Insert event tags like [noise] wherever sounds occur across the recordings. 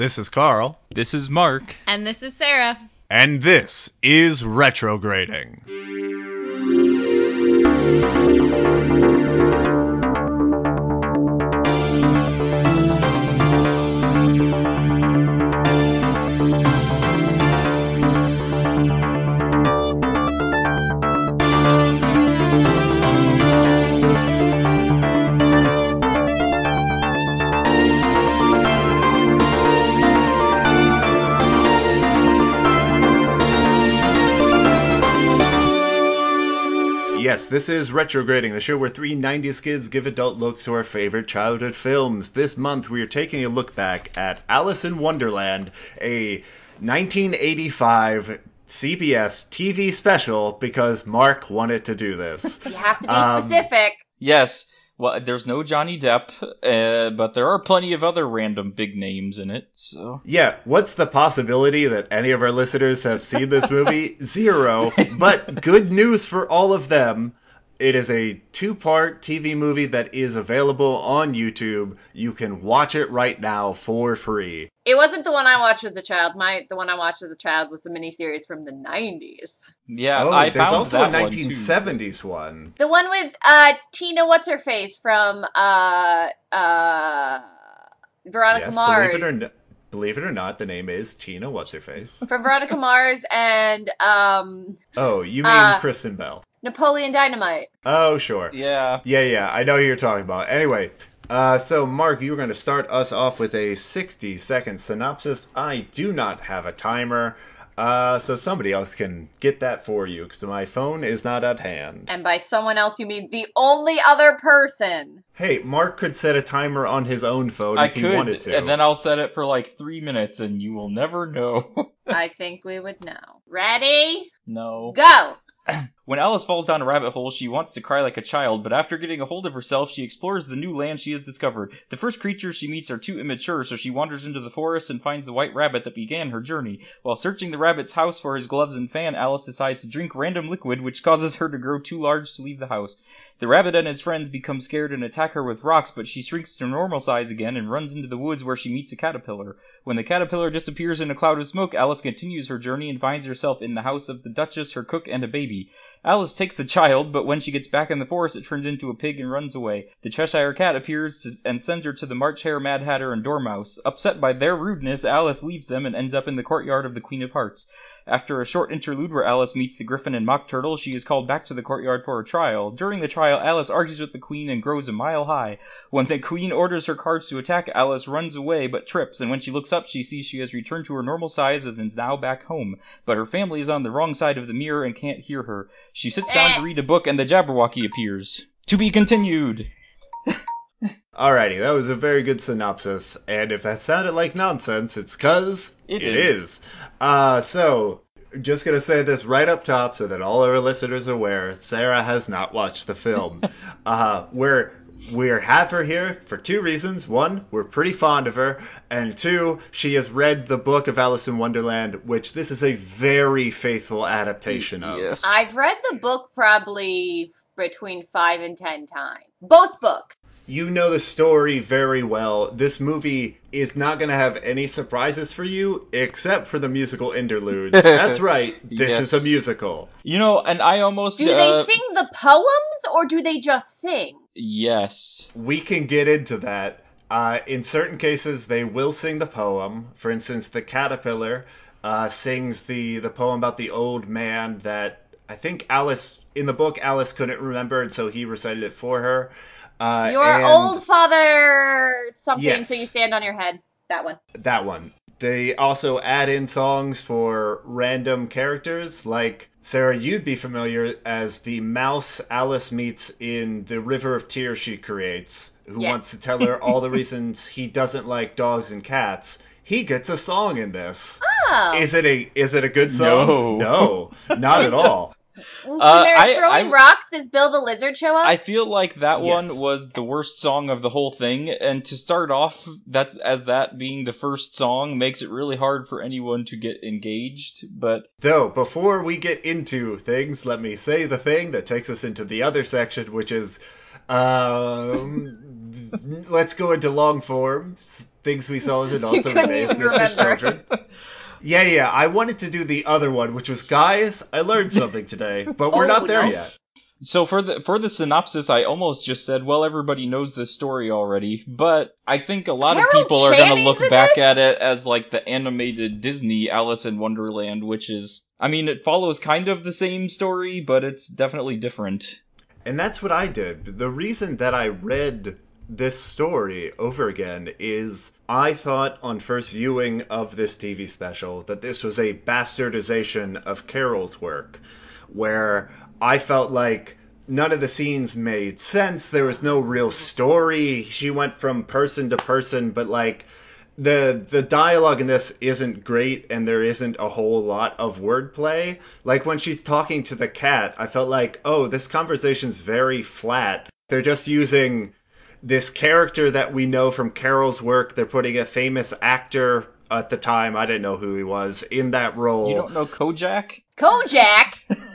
This is Carl. This is Mark. And this is Sarah. And this is Retrograding. This is Retrograding, the show where three 90s kids give adult looks to our favorite childhood films. This month we are taking a look back at Alice in Wonderland, a 1985 CBS TV special because Mark wanted to do this. [laughs] You have to be Um, specific. Yes. Well, there's no Johnny Depp, uh, but there are plenty of other random big names in it. So Yeah, what's the possibility that any of our listeners have seen this movie? [laughs] Zero. But good news for all of them. It is a two part TV movie that is available on YouTube. You can watch it right now for free. It wasn't the one I watched as a child. My the one I watched as a child was a miniseries from the nineties. yeah, oh, I there's found also that a one too. 1970s one. The one with uh Tina, what's her face from uh uh Veronica Yes, Mars. believe it or not. Believe it or not, the name is Tina. What's her face? From Veronica Mars and um Oh, you mean Uh, Kristen Bell? Napoleon Dynamite. Oh, sure. Yeah. Yeah, yeah, I know who you're talking about. Anyway, uh, so Mark, you were going to start us off with a 60 second synopsis. I do not have a timer, uh, so somebody else can get that for you because my phone is not at hand. And by someone else you mean the only other person. Hey, Mark could set a timer on his own phone I if he wanted to. and then I'll set it for like three minutes, and you will never know. [laughs] I think we would know. Ready? no. Go! [clears throat] When Alice falls down a rabbit hole, she wants to cry like a child, but after getting a hold of herself, she explores the new land she has discovered. The first creatures she meets are too immature, so she wanders into the forest and finds the white rabbit that began her journey. While searching the rabbit's house for his gloves and fan, Alice decides to drink random liquid, which causes her to grow too large to leave the house. The rabbit and his friends become scared and attack her with rocks, but she shrinks to normal size again and runs into the woods where she meets a caterpillar. When the caterpillar disappears in a cloud of smoke, Alice continues her journey and finds herself in the house of the Duchess, her cook, and a baby. Alice takes the child, but when she gets back in the forest, it turns into a pig and runs away. The Cheshire Cat appears and sends her to the March Hare, Mad Hatter, and Dormouse. Upset by their rudeness, Alice leaves them and ends up in the courtyard of the Queen of Hearts. After a short interlude where Alice meets the Griffin and Mock Turtle, she is called back to the courtyard for a trial. During the trial, Alice argues with the Queen and grows a mile high. When the Queen orders her cards to attack, Alice runs away but trips, and when she looks up, she sees she has returned to her normal size and is now back home. But her family is on the wrong side of the mirror and can't hear her. She sits down to eh. read a book, and the Jabberwocky appears. To be continued. Alrighty, that was a very good synopsis, and if that sounded like nonsense, it's cause It it is. is. Uh, so, just gonna say this right up top so that all our listeners are aware, Sarah has not watched the film. [laughs] uh, we're, we're have her here for two reasons. One, we're pretty fond of her, and two, she has read the book of Alice in Wonderland, which this is a very faithful adaptation of. Yes. I've read the book probably between five and ten times. Both books. You know the story very well. This movie is not going to have any surprises for you except for the musical interludes. [laughs] That's right. This Yes. is a musical. You know, and I almost. Do uh, they sing the poems or do they just sing? Yes. We can get into that. Uh, in certain cases, they will sing the poem. For instance, the caterpillar uh, sings the, the poem about the old man that I think Alice, in the book, Alice couldn't remember, and so he recited it for her. Uh, Your and- old father something, Yes. so you stand on your head. That one. That one. They also add in songs for random characters, like Sarah, you'd be familiar as the mouse Alice meets in the River of Tears she creates, who Yes. wants to tell her all the [laughs] reasons he doesn't like dogs and cats. He gets a song in this. Oh. Is it a is it a good song? No. No, not at all. When Uh, they're I- throwing I- rocks, does Bill the Lizard show up? I feel like that Yes. one was the worst song of the whole thing, and to start off, that's as that being the first song makes it really hard for anyone to get engaged. But Though, before we get into things, let me say the thing that takes us into the other section, which is, um, [laughs] let's go into long form. Things we saw as [laughs] adults You couldn't even as remember. children. [laughs] Yeah, yeah. I wanted to do the other one, which was guys. I learned something today, but we're [laughs] Oh, not there no. yet. So for the for the synopsis, I almost just said, well, everybody knows this story already, but I think a lot Carol of people are going to look back this? at it as like the animated Disney Alice in Wonderland, which is, I mean, it follows kind of the same story, but it's definitely different. And that's what I did. The reason that I read this story over again is I thought on first viewing of this TV special that this was a bastardization of Carroll's work, where I felt like none of the scenes made sense. There was no real story. She went from person to person, but like the the dialogue in this isn't great and there isn't a whole lot of wordplay. Like when she's talking to the cat, I felt like, "Oh, this conversation's very flat." They're just using this character that we know from Carroll's work. They're putting a famous actor at the time, I didn't know who he was, in that role. You don't know Kojak? Kojak. [laughs]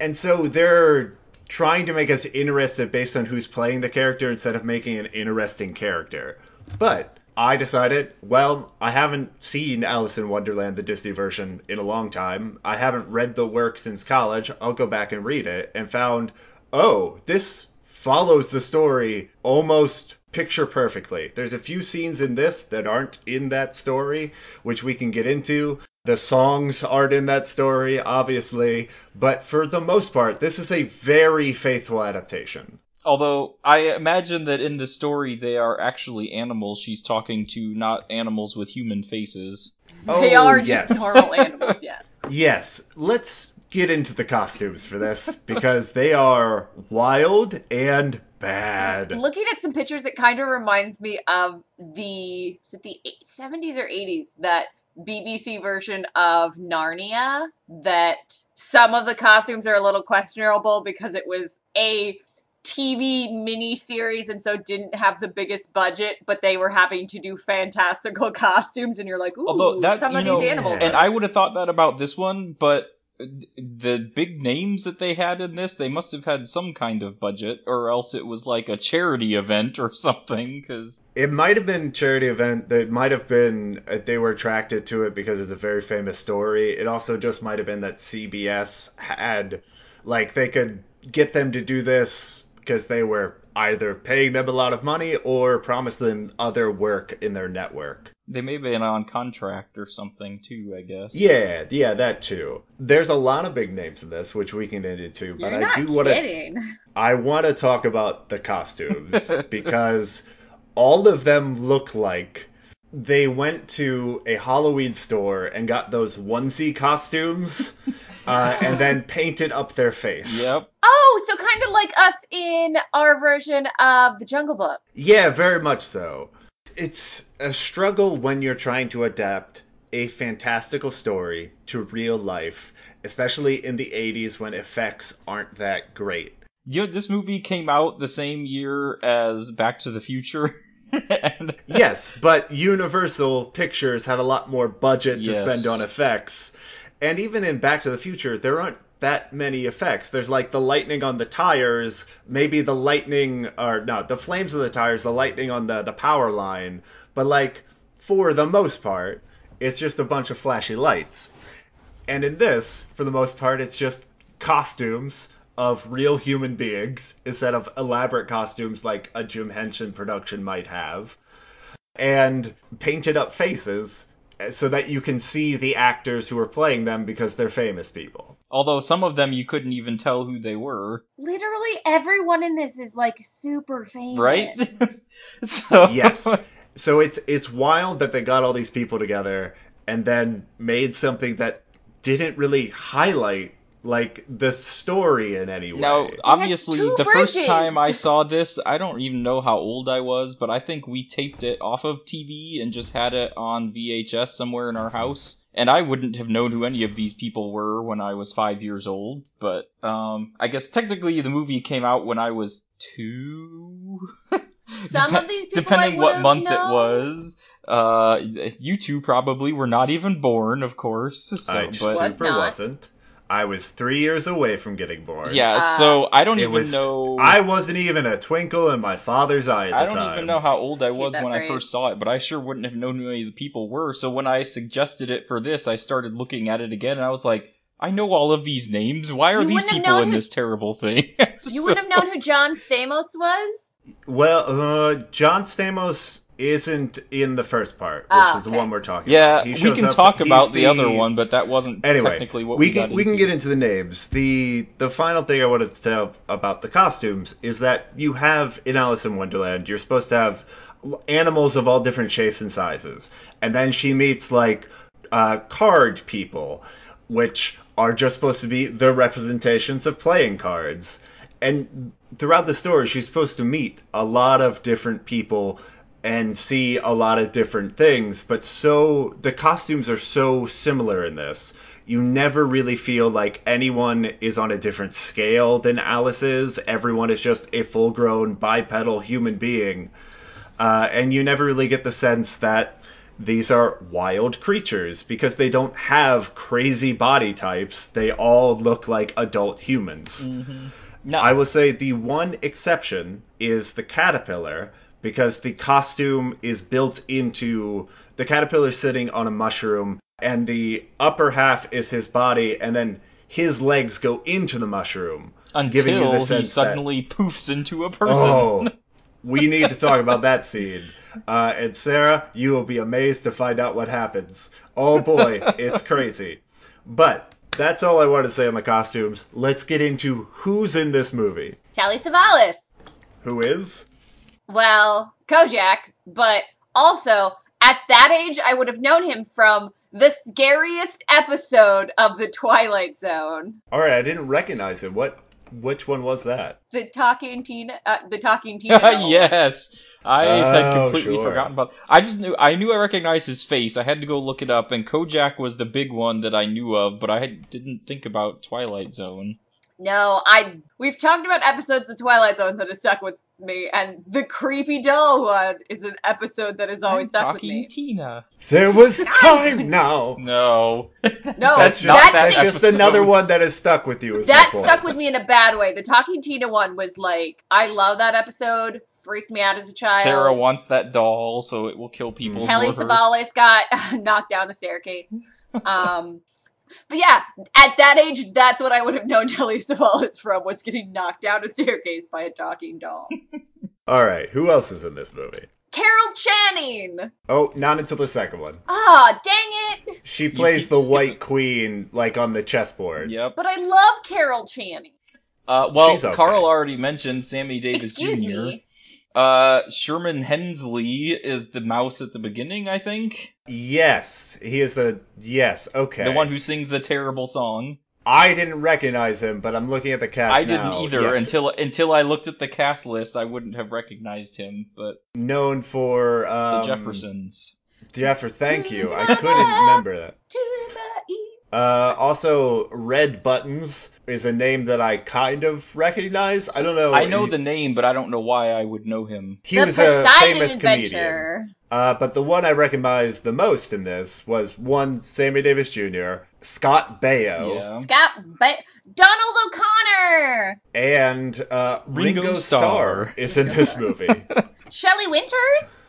And so they're trying to make us interested based on who's playing the character instead of making an interesting character. But I decided, well, I haven't seen Alice in Wonderland, the Disney version, in a long time. I haven't read the work since college. I'll go back and read it and found, oh, this follows the story almost picture perfectly. There's a few scenes in this that aren't in that story, which we can get into. The songs aren't in that story, obviously, but for the most part, this is a very faithful adaptation. Although I imagine that in the story they are actually animals she's talking to, not animals with human faces. Oh, they Oh, are yes. just normal [laughs] animals, yes. Yes, let's get into the costumes for this because they are wild and bad. Looking at some pictures, it kind of reminds me of the the 70s or 80s that BBC version of Narnia. That some of the costumes are a little questionable because it was a TV mini series and so didn't have the biggest budget, but they were having to do fantastical [laughs] costumes, and you're like, ooh, Although that- some you of know, these animals. And I would have thought that about this one, but the big names that they had in this, they must have had some kind of budget, or else it was like a charity event or [laughs] something, because It might have been charity event. That might have been uh, they were attracted to it because it's a very famous story. It also just might have been that CBS had like they could get them to do this because they were either paying them a lot of money or promise them other work in their network. they may be on contract or something too, I guess. Yeah, yeah, that too. There's a lot of big names in this, which we can get into, but you're I not do want to. [laughs] I want to talk about the costumes [laughs] because all of them look like they went to a Halloween store and got those onesie costumes [laughs] uh, and then painted up their face. Yep. Oh, so kind of like us in our version of the Jungle Book. Yeah, very much so. It's a struggle when you're trying to adapt a fantastical story to real life, especially in the 80s when effects aren't that great. You know, this movie came out the same year as Back to the Future. [laughs] and yes, but Universal Pictures had a lot more budget to Yes. spend on effects. And even in Back to the Future, there aren't that many effects. There's like the lightning on the tires, maybe the lightning or no, the flames of the tires, the lightning on the the power line, but like for the most part, it's just a bunch of flashy lights. And in this, for the most part, it's just costumes of real human beings instead of elaborate costumes like a Jim Henson production might have. And painted up faces so that you can see the actors who are playing them because they're famous people. although some of them you couldn't even tell who they were, Literally everyone in this is like super famous. right? [laughs] so Yes. so it's it's wild that they got all these people together and then made something that didn't really highlight like the story in any way. Now, obviously, two the first time I [laughs] saw this, I don't even know how old I was, but I think we taped it off of TV and just had it on VHS somewhere in our house. And I wouldn't have known who any of these people were when I was five years old, but um, I guess technically the movie came out when I was two. [laughs] Some Depe- of these people depending I what would've month it was. Uh, you two probably were not even born, of course. So, I but super Was not. wasn't. I was three years away from getting born. Yeah, Uh, so I don't It even was. know. I wasn't even a twinkle in my father's eye at the time. I don't time. even know how old I was that when I first saw it, but I sure wouldn't have known who any of the people were. So when I suggested it for this, I started looking at it again, and I was like, I know all of these names. Why are You these people in who- this terrible thing? [laughs] You wouldn't have known who John Stamos was? Well, uh, John Stamos isn't in the first part, which Ah, is the okay. one we're talking Yeah, about. He we can up- talk about the, other one, but that wasn't Anyway, technically what we, we, can got we can get into the names. the The final thing I wanted to tell about the costumes is that you have in Alice in Wonderland, you're supposed to have animals of all different shapes and sizes, and then she meets like uh, card people, which are just supposed to be the representations of playing cards. And throughout the story, she's supposed to meet a lot of different people and see a lot of different things, but so the costumes are so similar in this. You never really feel like anyone is on a different scale than Alice is. Everyone is just a full grown bipedal human being. Uh, and you never really get the sense that these are wild creatures because they don't have crazy body types. They all look like adult humans. No, I will say the one exception is the caterpillar because the costume is built into the caterpillar sitting on a mushroom and the upper half is his body and then his legs go into the mushroom giving you until the he sense that- suddenly poofs into a person. Oh, [laughs] we need to talk about that scene. Uh, and Sarah, you will be amazed to find out what happens. Oh boy, it's [laughs] crazy. But that's all I want to say on the costumes. Let's get into who's in this movie. Telly Savalas. Who is? Well, Kojak, but also at that age, I would have known him from the scariest episode of The Twilight Zone. All right, I didn't recognize him. What? Which one was that? The talking Tina, uh, the talking [laughs] Tina. yes, I had Oh, completely sure. forgotten about. I just knew I knew I recognized his face. I had to go look it up, and Kojak was the big one that I knew of, but I had, didn't think about Twilight Zone. No, I. We've talked about episodes of Twilight Zone that have stuck with me, and the creepy doll one is an episode that is always I'm stuck with talking me. Tina. There was time now. No, [laughs] No, That's not just, that that's just another one that has stuck with you. is that stuck with me in a bad way. The talking Tina one was like, I love that episode. Freaked me out as a child. Sarah wants that doll, so it will kill people. Telly for. Savalas got [laughs] knocked down the staircase. [laughs] Um, but yeah, at that age, that's what I would have known [laughs] Telly Savalas is from was getting knocked down a staircase by a talking doll. [laughs] All right, who else is in this movie? Carol Channing. Oh, not until the second one. Ah, dang it! She plays the skipping. White Queen, like on the chessboard. Yep. But I love Carol Channing. Uh, well, She's okay. Carl already mentioned Sammy Davis Excuse Jr. me. Uh, Sherman Hemsley is the mouse at the beginning, I think. Yes, he is a yes. Okay, The one who sings the terrible song. I didn't recognize him, but I'm looking at the cast. I didn't either Yes. until until I looked at the cast list. I wouldn't have recognized him, but known for the um, Jeffersons. Jeffer, thank you. I couldn't remember that. To the east. Uh, also, Red Buttons is a name that I kind of recognize. I don't know. I know he, the name, but I don't know why I would know him. he the was a Poseidon famous comedian. Uh, but the one I recognized the most in this was one Sammy Davis Jr., Scott Baio, Yeah. Scott ba- Donald O'Connor. and uh, Ringo, Ringo Starr. Starr. is in this [laughs] movie. Shelley Winters.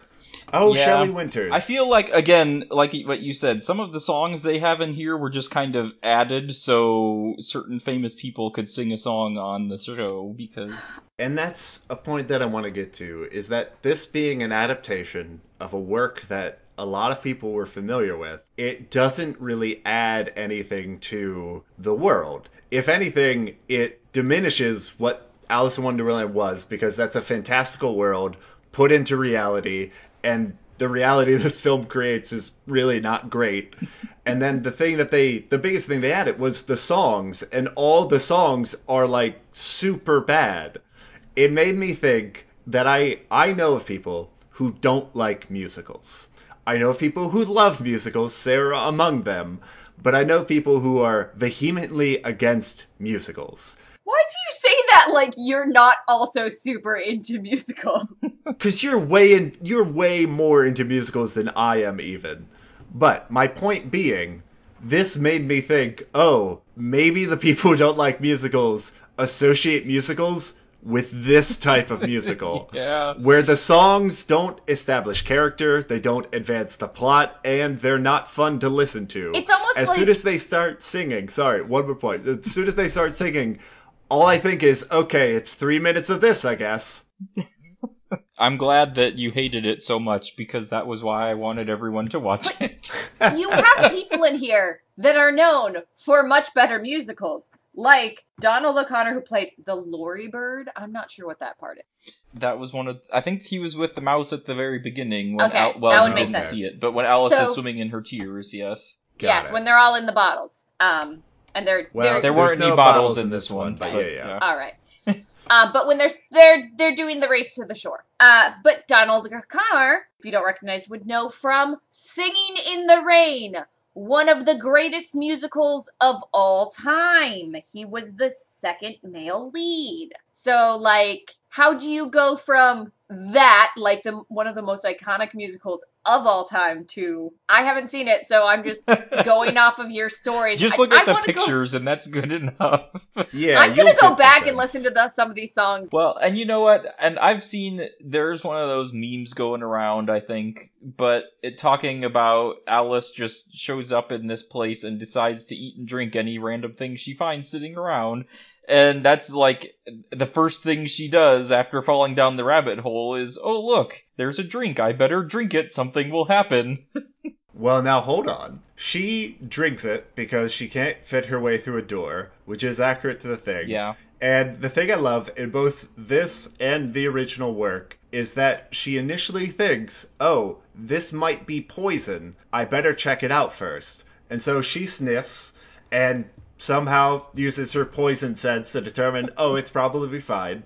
Oh, Yeah. Shelley Winters. I feel like again, like what you said, some of the songs they have in here were just kind of added so certain famous people could sing a song on the show because And that's a point that I want to get to is that this being an adaptation of a work that a lot of people were familiar with, it doesn't really add anything to the world. If anything, it diminishes what Alice in Wonderland was because that's a fantastical world put into reality and the reality [laughs] this film creates is really not great. And then the thing that they, the biggest thing they added was the songs, and all the songs are like super bad. It made me think that I, I know of people who don't like musicals. I know of people who love musicals, Sarah among them, but I know people who are vehemently against musicals. Why'd you say that like you're not also super into musicals? [laughs] Cause you're way in, you're way more into musicals than I am even. But my point being, this made me think, oh, maybe the people who don't like musicals associate musicals with this type of musical. [laughs] Yeah. Where the songs don't establish character, they don't advance the plot, and they're not fun to listen to. It's almost as like- soon as they start singing. Sorry, one more point. As soon as they start singing, all I think is, okay, it's three minutes of this, I guess. [laughs] I'm glad that you hated it so much because that was why I wanted everyone to watch it. [laughs] you have people in here that are known for much better musicals, like Donald O'Connor, who played the Lory Bird. I'm not sure what that part is. that was one of. I think he was with the mouse at the very beginning. When Okay, Al- well, that would you make didn't sense. see it, but when Alice So- is swimming in her tears, yes. Got yes, it. when they're all in the bottles. Um, and they're Well, they're There weren't no any bottles bottles in in this this one, one, but but yeah, yeah. all right. [laughs] Uh, but when they're they're they're doing the race to the shore. Uh, but Donald O'Connor, if you don't recognize, would know from Singing in the Rain, one of the greatest musicals of all time. He was the second male lead. So, like, how do you go from that, like the one of the most iconic musicals of all time, too. I haven't seen it, so I'm just [laughs] going off of your stories. Just I- look at I the wanna go- pictures, and that's good enough. [laughs] Yeah, I'm gonna go back and listen to the, some of these songs. Well, and you know what? And I've seen there's one of those memes going around, I think, but it talking about Alice just shows up in this place and decides to eat and drink any random thing she finds sitting around. And that's like the first thing she does after falling down the rabbit hole is, oh look, there's a drink. I better drink it. Something will happen. [laughs] Well, now hold on. She drinks it because she can't fit her way through a door, which is accurate to the thing. Yeah. And the thing I love in both this and the original work is that she initially thinks, oh, this might be poison. I better check it out first. And so she sniffs and somehow uses her poison sense to determine, oh, it's probably fine.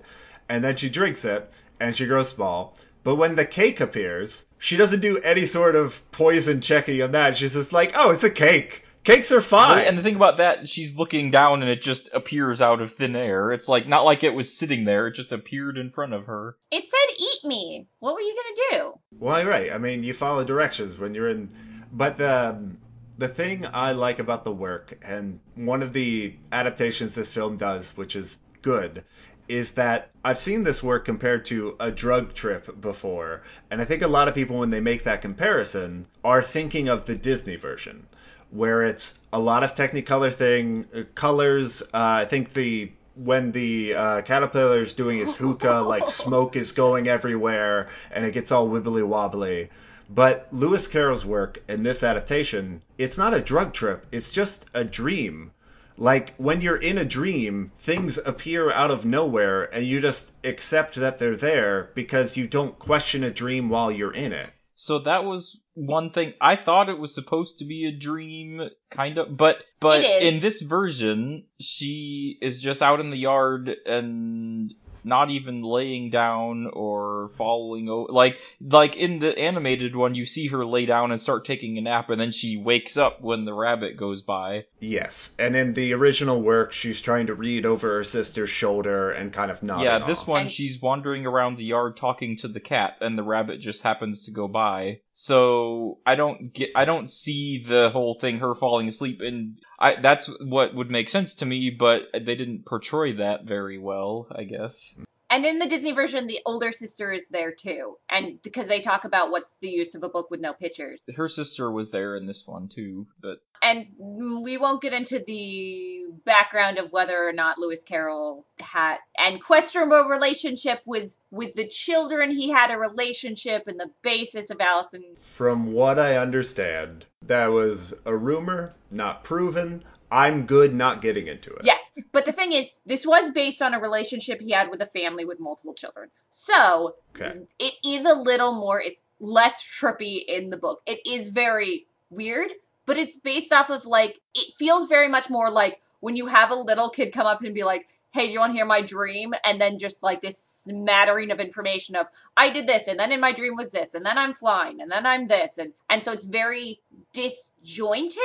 And then she drinks it and she grows small. But when the cake appears, she doesn't do any sort of poison checking on that. She's just like, oh, it's a cake. Cakes are fine. And the thing about that, she's looking down and it just appears out of thin air. It's like not like it was sitting there; it just appeared in front of her. It said "eat me." What were you gonna do? Well, you're right. I mean, you follow directions when you're in. But the the thing I like about the work, and one of the adaptations this film does, which is good, is that I've seen this work compared to a drug trip before, and I think a lot of people, when they make that comparison, are thinking of the Disney version, where it's a lot of Technicolor thing, uh, colors. Uh, I think the when the uh, caterpillar's doing his hookah, like smoke is going everywhere, and it gets all wibbly wobbly. But Lewis Carroll's work in this adaptation, it's not a drug trip, it's just a dream. Like, when you're in a dream, things appear out of nowhere, and you just accept that they're there because you don't question a dream while you're in it. So that was one thing. I thought it was supposed to be a dream, kind of, but but in this version, she is just out in the yard and not even laying down or falling over. Like like in the animated one, you see her lay down and start taking a nap, and then she wakes up when the rabbit goes by. Yes, and in the original work, she's trying to read over her sister's shoulder and kind of nodding yeah, this off. one she's wandering around the yard talking to the cat, and the rabbit just happens to go by. So I don't get, I don't see the whole thing her falling asleep, and I that's what would make sense to me, but they didn't portray that very well, I guess. And in the Disney version, the older sister is there too, and because they talk about what's the use of a book with no pictures. Her sister was there in this one too, but And we won't get into the background of whether or not Lewis Carroll had and questionable relationship with with the children. He had a relationship, and the basis of Allison. From what I understand, that was a rumor, not proven. I'm good not getting into it. Yes, but the thing is, this was based on a relationship he had with a family with multiple children. So Okay. it is a little more. It's less trippy in the book. It is very weird, but it's based off of like it feels very much more like when you have a little kid come up and be like, "Hey, do you want to hear my dream?" and then just like this smattering of information of I did this, and then in my dream was this, and then I'm flying, and then I'm this, and and so it's very disjointed,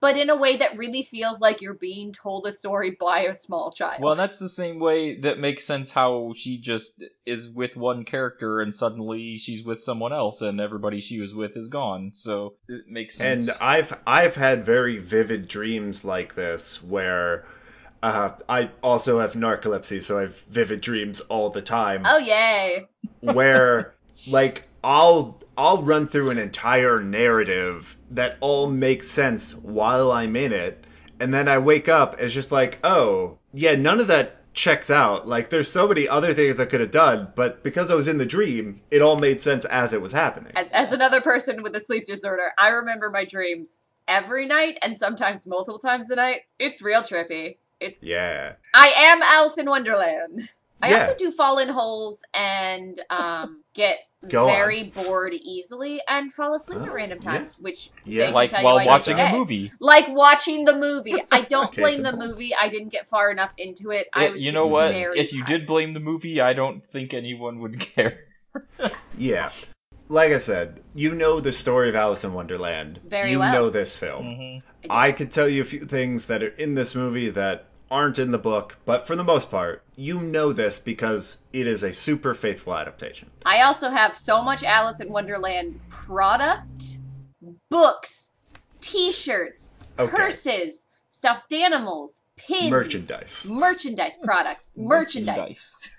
but in a way that really feels like you're being told a story by a small child. Well, that's the same way that makes sense how she just is with one character and suddenly she's with someone else and everybody she was with is gone. So it makes sense. And I've I've had very vivid dreams like this where uh, I also have narcolepsy, so I have vivid dreams all the time. oh yay! where [laughs] like I'll I'll run through an entire narrative that all makes sense while I'm in it, and then I wake up and it's just like, oh yeah, none of that checks out. Like there's so many other things I could have done, but because I was in the dream, it all made sense as it was happening. As, as another person with a sleep disorder, I remember my dreams every night and sometimes multiple times a night. It's real trippy. It's Yeah. I am Alice in Wonderland. I Yeah. also do fall in holes and um, get Go very bored easily and fall asleep at random yeah. times, which Yeah. they like tell while you watching a movie. Like watching the movie. I [laughs] don't Case blame in the movie. I didn't get far enough into it. I was you just know what? very If you tired. did blame the movie, I don't think anyone would [laughs] care. Yeah. Like I said, you know the story of Alice in Wonderland. Very you well. know this film. Mhm. I could tell you a few things that are in this movie that aren't in the book, but for the most part, you know this because it is a super faithful adaptation. I also have so much Alice in Wonderland product, books, T-shirts, Okay. purses, stuffed animals, pins, Merchandise. merchandise [laughs] products, merchandise.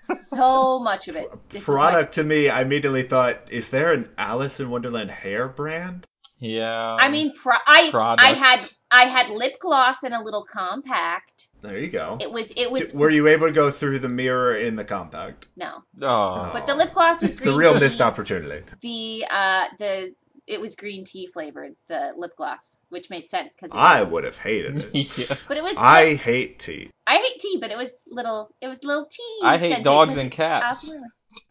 Merchandise. so much of it. This was my- Product to me, I immediately thought, is there an Alice in Wonderland hair brand? yeah. I mean, pro- I Product. I had I had lip gloss and a little compact. There you go. It was it was D- Were you able to go through the mirror in the compact? no, oh. but the lip gloss was It's a real tea. missed opportunity. The uh the it was green tea flavored the lip gloss, which made sense because I would have hated it. [laughs] yeah. But it was I hate tea. I hate tea, but it was little. It was little tea. I hate dogs and cats.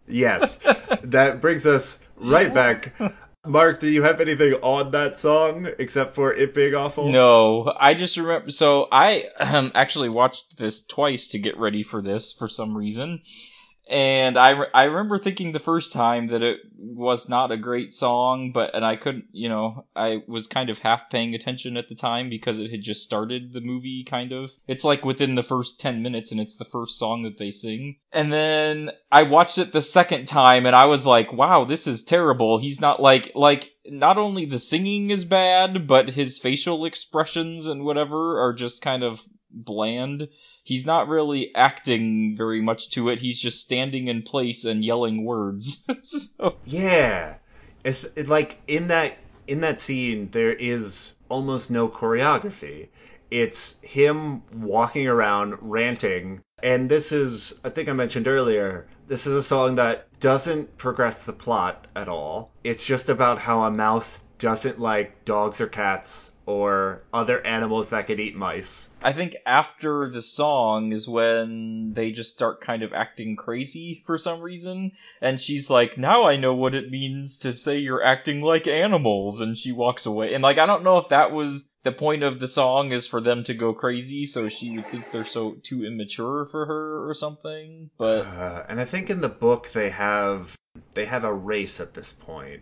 Yes. [laughs] that brings us right back. [laughs] Mark, do you have anything on that song except for it being awful? No, I just remember. So I um, [clears throat] actually watched this twice to get ready for this for some reason, and I re- I remember thinking the first time that it was not a great song, but and I couldn't, you know, I was kind of half paying attention at the time because it had just started the movie. Kind of, it's like within the first ten minutes, and it's the first song that they sing. And then I watched it the second time, and I was like, "Wow, this is terrible." He's not like like not only the singing is bad, but his facial expressions and whatever are just kind of bland. He's not really acting very much to it. He's just standing in place and yelling words. [laughs] so, Yeah. It's it, like in that in that scene there is almost no choreography. It's him walking around ranting and this is I think I mentioned earlier this is a song that doesn't progress the plot at all. It's just about how a mouse doesn't like dogs or cats or other animals that could eat mice. I think after the song is when they just start kind of acting crazy for some reason. And she's like, now I know what it means to say you're acting like animals. And she walks away. And like, I don't know if that was the point of the song is for them to go crazy. So she would think they're so too immature for her or something. But Uh, and I think in the book they have they have a race at this point,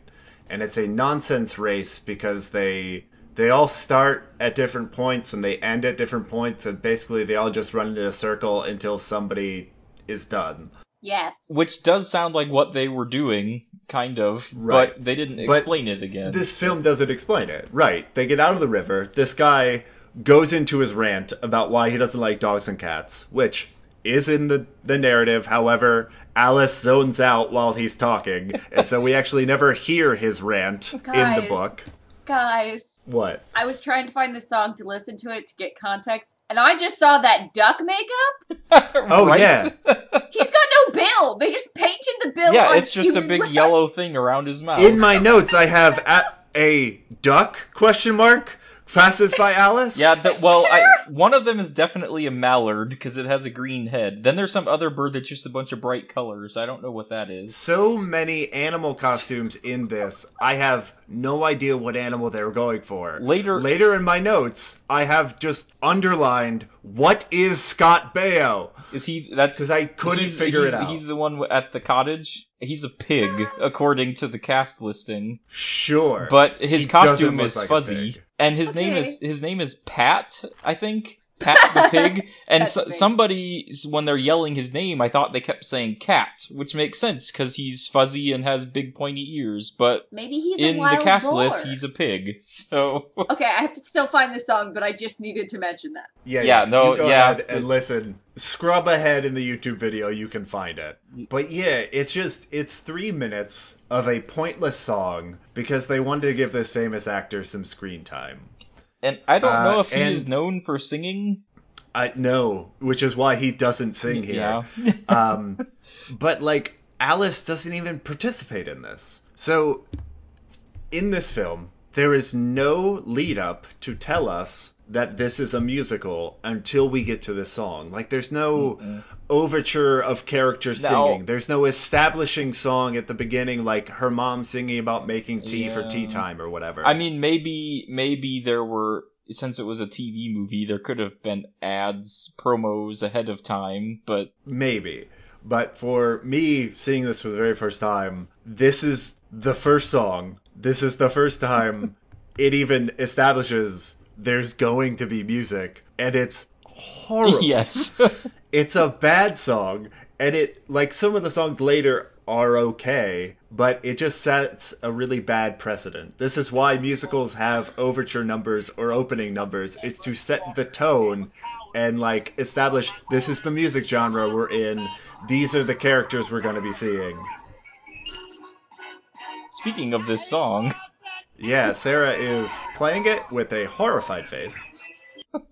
and it's a nonsense race because they they all start at different points and they end at different points, and basically they all just run in a circle until somebody is done. Yes. which does sound like what they were doing, kind of. Right. But they didn't But explain it again. This film doesn't explain it. Right? They get out of the river. This guy goes into his rant about why he doesn't like dogs and cats, which is in the the narrative. However, Alice zones out while he's talking, and so we [laughs] actually never hear his rant in the Guys. book. Guys, What? I was trying to find the song to listen to it to get context, and I just saw that duck makeup. [laughs] Oh Right? yeah, [laughs] He's got no bill. They just painted the bill. yeah, on it's just a big legs. yellow thing around his mouth. in my notes I have a, a duck question mark passes by Alice. Yeah, the, well, I, one of them is definitely a mallard because it has a green head. Then there's some other bird that's just a bunch of bright colors. I don't know what that is. so many animal costumes in this. I have no idea what animal they were going for. Later- later in my notes, I have just underlined what is Scott Baio Is he? That's because I couldn't he's, figure he's- it out. He's the one at the cottage. He's a pig, ah. according to the cast listing. Sure, But his He costume is like fuzzy. and his name is his name is Pat, I think. Pat the pig, [laughs] and so, somebody when they're yelling his name, I thought they kept saying cat, which makes sense because he's fuzzy and has big pointy ears. But Maybe he's a in the cast boar. list, he's a pig. [laughs] So Okay, I have to still find the song, but I just needed to mention that. Yeah, Yeah, no, you go yeah. ahead and listen. Scrub ahead in the YouTube video, you can find it. But yeah, it's just it's three minutes of a pointless song because they wanted to give this famous actor some screen time. And I don't Uh, know if he is known for singing. I know, which is why he doesn't sing here. Yeah. [laughs] um, but like Alice doesn't even participate in this. So in this film, there is no lead up to tell us that this is a musical until we get to the song. Like there's no overture of characters No. singing. There's no establishing song at the beginning like her mom singing about making tea for tea time or whatever. I mean, maybe maybe there were since it was a TV movie, there could have been ads, promos ahead of time, but Maybe. But for me, seeing this for the very first time, this is the first song. This is the first time it even establishes there's going to be music. And it's horrible. yes. [laughs] [laughs] It's a bad song. And it, like some of the songs later are okay, but it just sets a really bad precedent. This is why musicals have overture numbers or opening numbers. It's to set the tone and like establish this is the music genre we're in. These are the characters we're going to be seeing. Speaking of this song, Yeah, Sarah is playing it with a horrified face.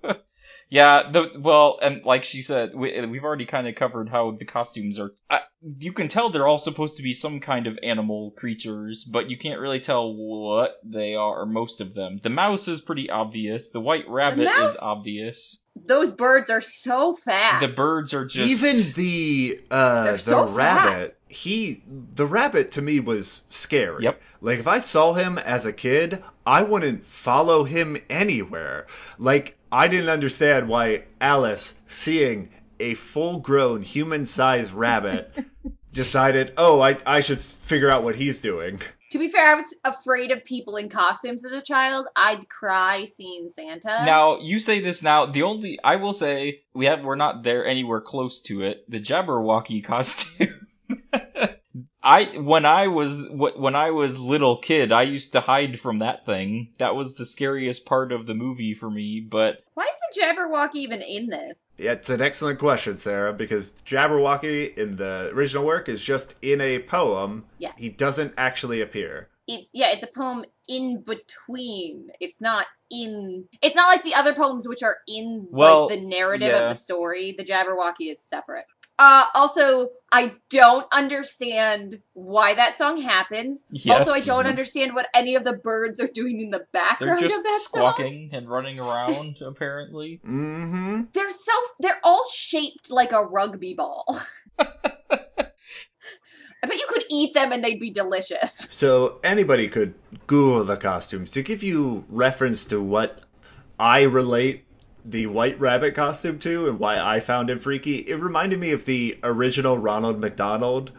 [laughs] yeah, the well, and like she said, we, we've already kind of covered how the costumes are. I, you can tell they're all supposed to be some kind of animal creatures, but you can't really tell what they are. Most of them. The mouse is pretty obvious. The white rabbit mouse- is obvious. Those birds are so fat. The birds are just Even the uh the so rabbit, fat. he the rabbit to me was scary. Yep. Like if I saw him as a kid, I wouldn't follow him anywhere. Like I didn't understand why Alice seeing a full-grown human-sized rabbit [laughs] decided, "Oh, I I should figure out what he's doing." to be fair, I was afraid of people in costumes as a child. I'd cry seeing Santa. Now you say this now. The only I will say we have we're not there anywhere close to it. The Jabberwocky costume. [laughs] I when I was when I was little kid, I used to hide from that thing. That was the scariest part of the movie for me. But Why is the Jabberwocky even in this? Yeah, It's an excellent question, Sarah, because Jabberwocky in the original work is just in a poem. Yes. He doesn't actually appear. It, yeah, it's a poem in between. It's not in. It's not like the other poems, which are in Well, like the narrative yeah. of the story. The Jabberwocky is separate. Uh, also, I don't understand why that song happens. Also, I don't understand what any of the birds are doing in the they're background just of that song. squawking and running around. [laughs] apparently, Mm-hmm. They're so they're all shaped like a rugby ball. [laughs] I bet you could eat them and they'd be delicious. So anybody could Google the costumes to give you reference to what I relate the White Rabbit costume to and why I found it freaky. It reminded me of the original Ronald McDonald,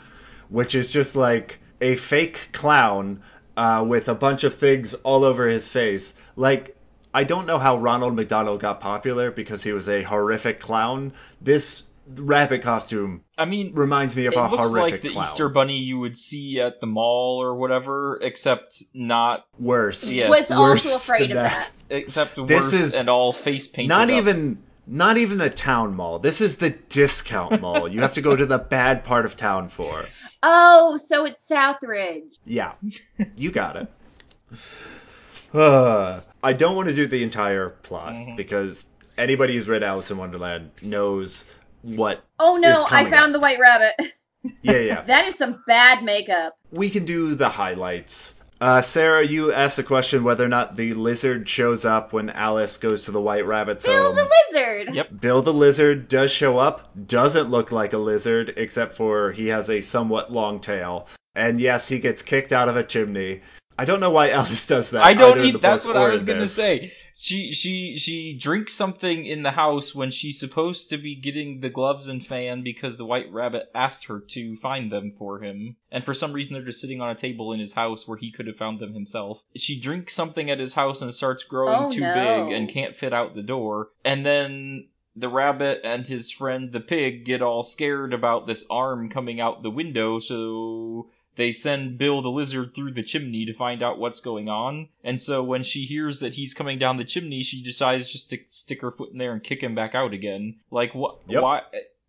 which is just like a fake clown uh, with a bunch of things all over his face. Like I don't know how Ronald McDonald got popular because he was a horrific clown. This rabbit costume I mean, reminds me of it a looks horrific like the clown. Easter bunny you would see at the mall or whatever, except not Worse. Yes. Was Worse also afraid of that. that. except This worse is and all face painted. Not up. even not even the town mall. This is the discount [laughs] mall. You have to go to the bad part of town for. Oh, so it's Southridge. Yeah. You got it. Uh, [sighs] I don't want to do the entire plot Mm-hmm. because anybody who's read Alice in Wonderland knows what Oh no, is I coming found the white rabbit. [laughs] Yeah, yeah. that is some bad makeup. we can do the highlights. Uh, Sarah, you asked the question whether or not the lizard shows up when Alice goes to the White Rabbit's Bill home. the lizard. Yep. Bill the lizard does show up, doesn't look like a lizard, except for he has a somewhat long tail. And yes, he gets kicked out of a chimney. I don't know why Alice does that. I don't either in need. the That's what I was gonna this. say. She she she drinks something in the house when she's supposed to be getting the gloves and fan because the White Rabbit asked her to find them for him, and for some reason they're just sitting on a table in his house where he could have found them himself. She drinks something at his house and starts growing Oh, too no. big and can't fit out the door, and then. The rabbit and his friend the pig get all scared about this arm coming out the window, so they send Bill the lizard through the chimney to find out what's going on. And so when she hears that he's coming down the chimney, she decides just to stick her foot in there and kick him back out again. Like what? Yep. Why?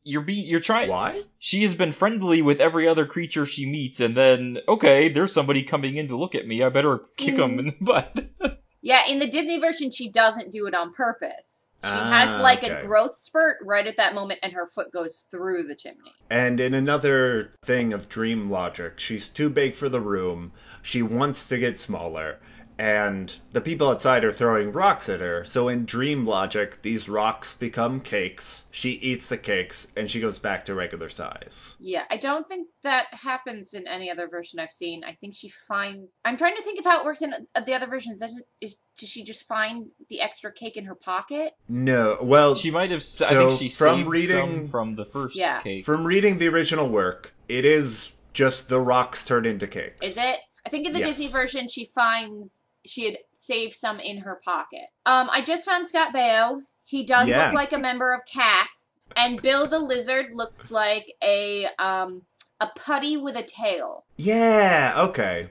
You're being you're trying. Why? She has been friendly with every other creature she meets, and then okay, there's somebody coming in to look at me. I better kick him in the butt. [laughs] Yeah, in the Disney version, she doesn't do it on purpose. She Ah, has like okay. a growth spurt right at that moment, and her foot goes through the chimney. And in another thing of dream logic, she's too big for the room. She wants to get smaller. And the people outside are throwing rocks at her. So in dream logic, these rocks become cakes. She eats the cakes and she goes back to regular size. Yeah, I don't think that happens in any other version I've seen. I think she finds. I'm trying to think of how it works in the other versions. Doesn't is does she just find the extra cake in her pocket? No, well, she might have. s I So, think she from saved reading- some from the first Yeah. cake. from reading the original work, it is just the rocks turned into cakes. Is it? I think in the Yes. Disney version, she finds she had saved some in her pocket. Um, I just found Scott Baio. He does Yeah. look like a member of Cats, and Bill the Lizard looks like a um a putty with a tail. Yeah, okay.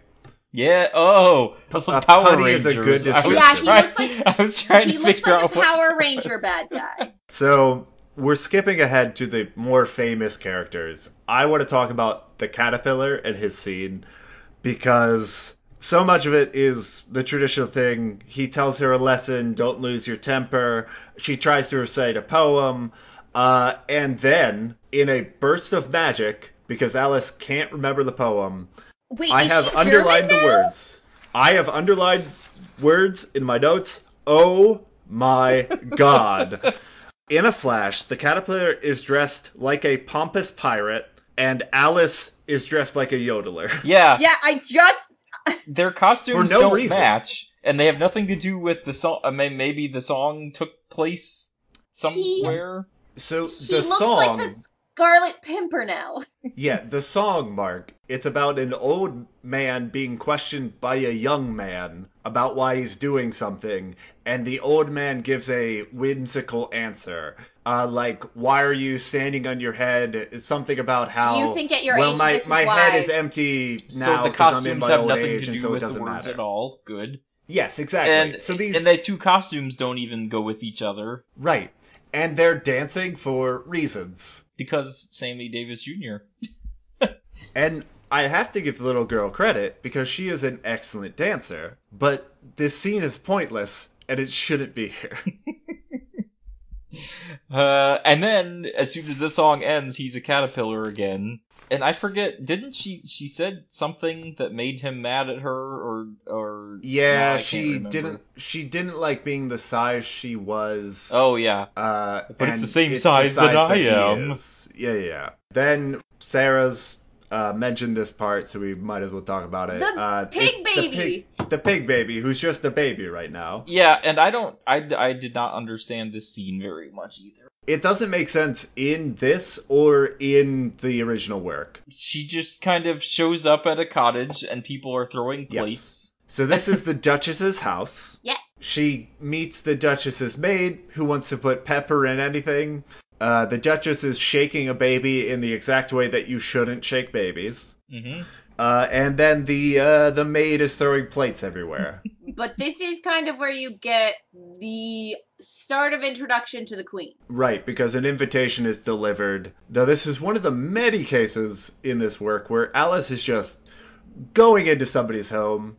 Yeah. Oh, a Power putty is a good I was Yeah, he trying, looks like- I was trying he to looks figure like a out what Power Ranger was. bad [laughs] guy. So we're skipping ahead to the more famous characters. I want to talk about the caterpillar and his scene because so much of it is the traditional thing. He tells her a lesson, don't lose your temper. She tries to recite a poem. Uh, and then, in a burst of magic, because Alice can't remember the poem, Wait, I have underlined the words. I have underlined words in my notes. Oh my god. [laughs] In a flash, the caterpillar is dressed like a pompous pirate, and Alice is dressed like a yodeler. Yeah, Yeah, I just their costumes no don't reason. match, and they have nothing to do with the song. I mean, maybe the song took place somewhere. So he the looks song, like the Scarlet Pimpernel. [laughs] yeah, the song, Mark. It's about an old man being questioned by a young man about why he's doing something, and the old man gives a whimsical answer. Uh, like, why are you standing on your head? It's something about how. Do you think at your well, age my this is my head wise? is empty now so the 'cause I'm in costumes my have old nothing age, to and do so it with the doesn't words matter. at all. Good. Yes, exactly. And so these and the two costumes don't even go with each other right, and they're dancing for reasons. because Sammy Davis Jr. [laughs] And I have to give the little girl credit because she is an excellent dancer, but this scene is pointless and it shouldn't be here. [laughs] Uh, and then as soon as this song ends, he's a caterpillar again. And I forget, didn't she? She said something that made him mad at her, or or yeah, can't she didn't she didn't like being the size she was. Oh yeah, Uh, But it's the same size that I am. Yeah, yeah. Then Sarah's uh, mentioned this part, so we might as well talk about it. The uh, pig it's the baby! pig, the pig baby, who's just a baby right now. yeah. And I don't, I I did not understand this scene very much either. It doesn't make sense in this or in the original work. She just kind of shows up at a cottage, and people are throwing Yes. plates. So this is the [laughs] Duchess's house. Yes. She meets the Duchess's maid, who wants to put pepper in anything. Uh, the Duchess is shaking a baby in the exact way that you shouldn't shake babies. hmm Uh, and then the uh, the maid is throwing plates everywhere. [laughs] But this is kind of where you get the start of introduction to the queen. right, because an invitation is delivered. Though this is one of the many cases in this work where Alice is just going into somebody's home.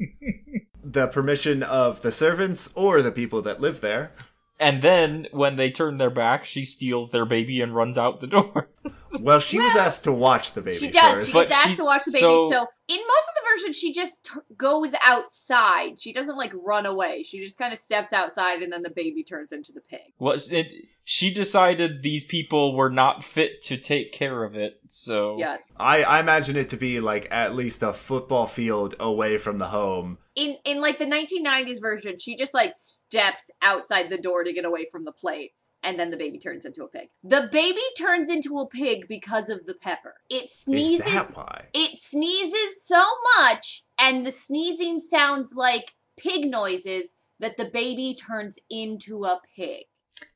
[laughs] the permission of the servants or the people that live there. And then when they turn their back, she steals their baby and runs out the door. [laughs] Well, she was asked to watch the baby she does. first. She But gets asked she- to watch the baby, so- so, in most of the versions, she just t- goes outside. She doesn't like run away. She just kind of steps outside, and then the baby turns into the pig. Well, it, she decided these people were not fit to take care of it, so Yeah. I, I imagine it to be like at least a football field away from the home. In in like the 1990s version, she just like steps outside the door to get away from the plates, and then the baby turns into a pig. The baby turns into a pig because of the pepper. It sneezes. that why? It sneezes so much, and the sneezing sounds like pig noises that the baby turns into a pig.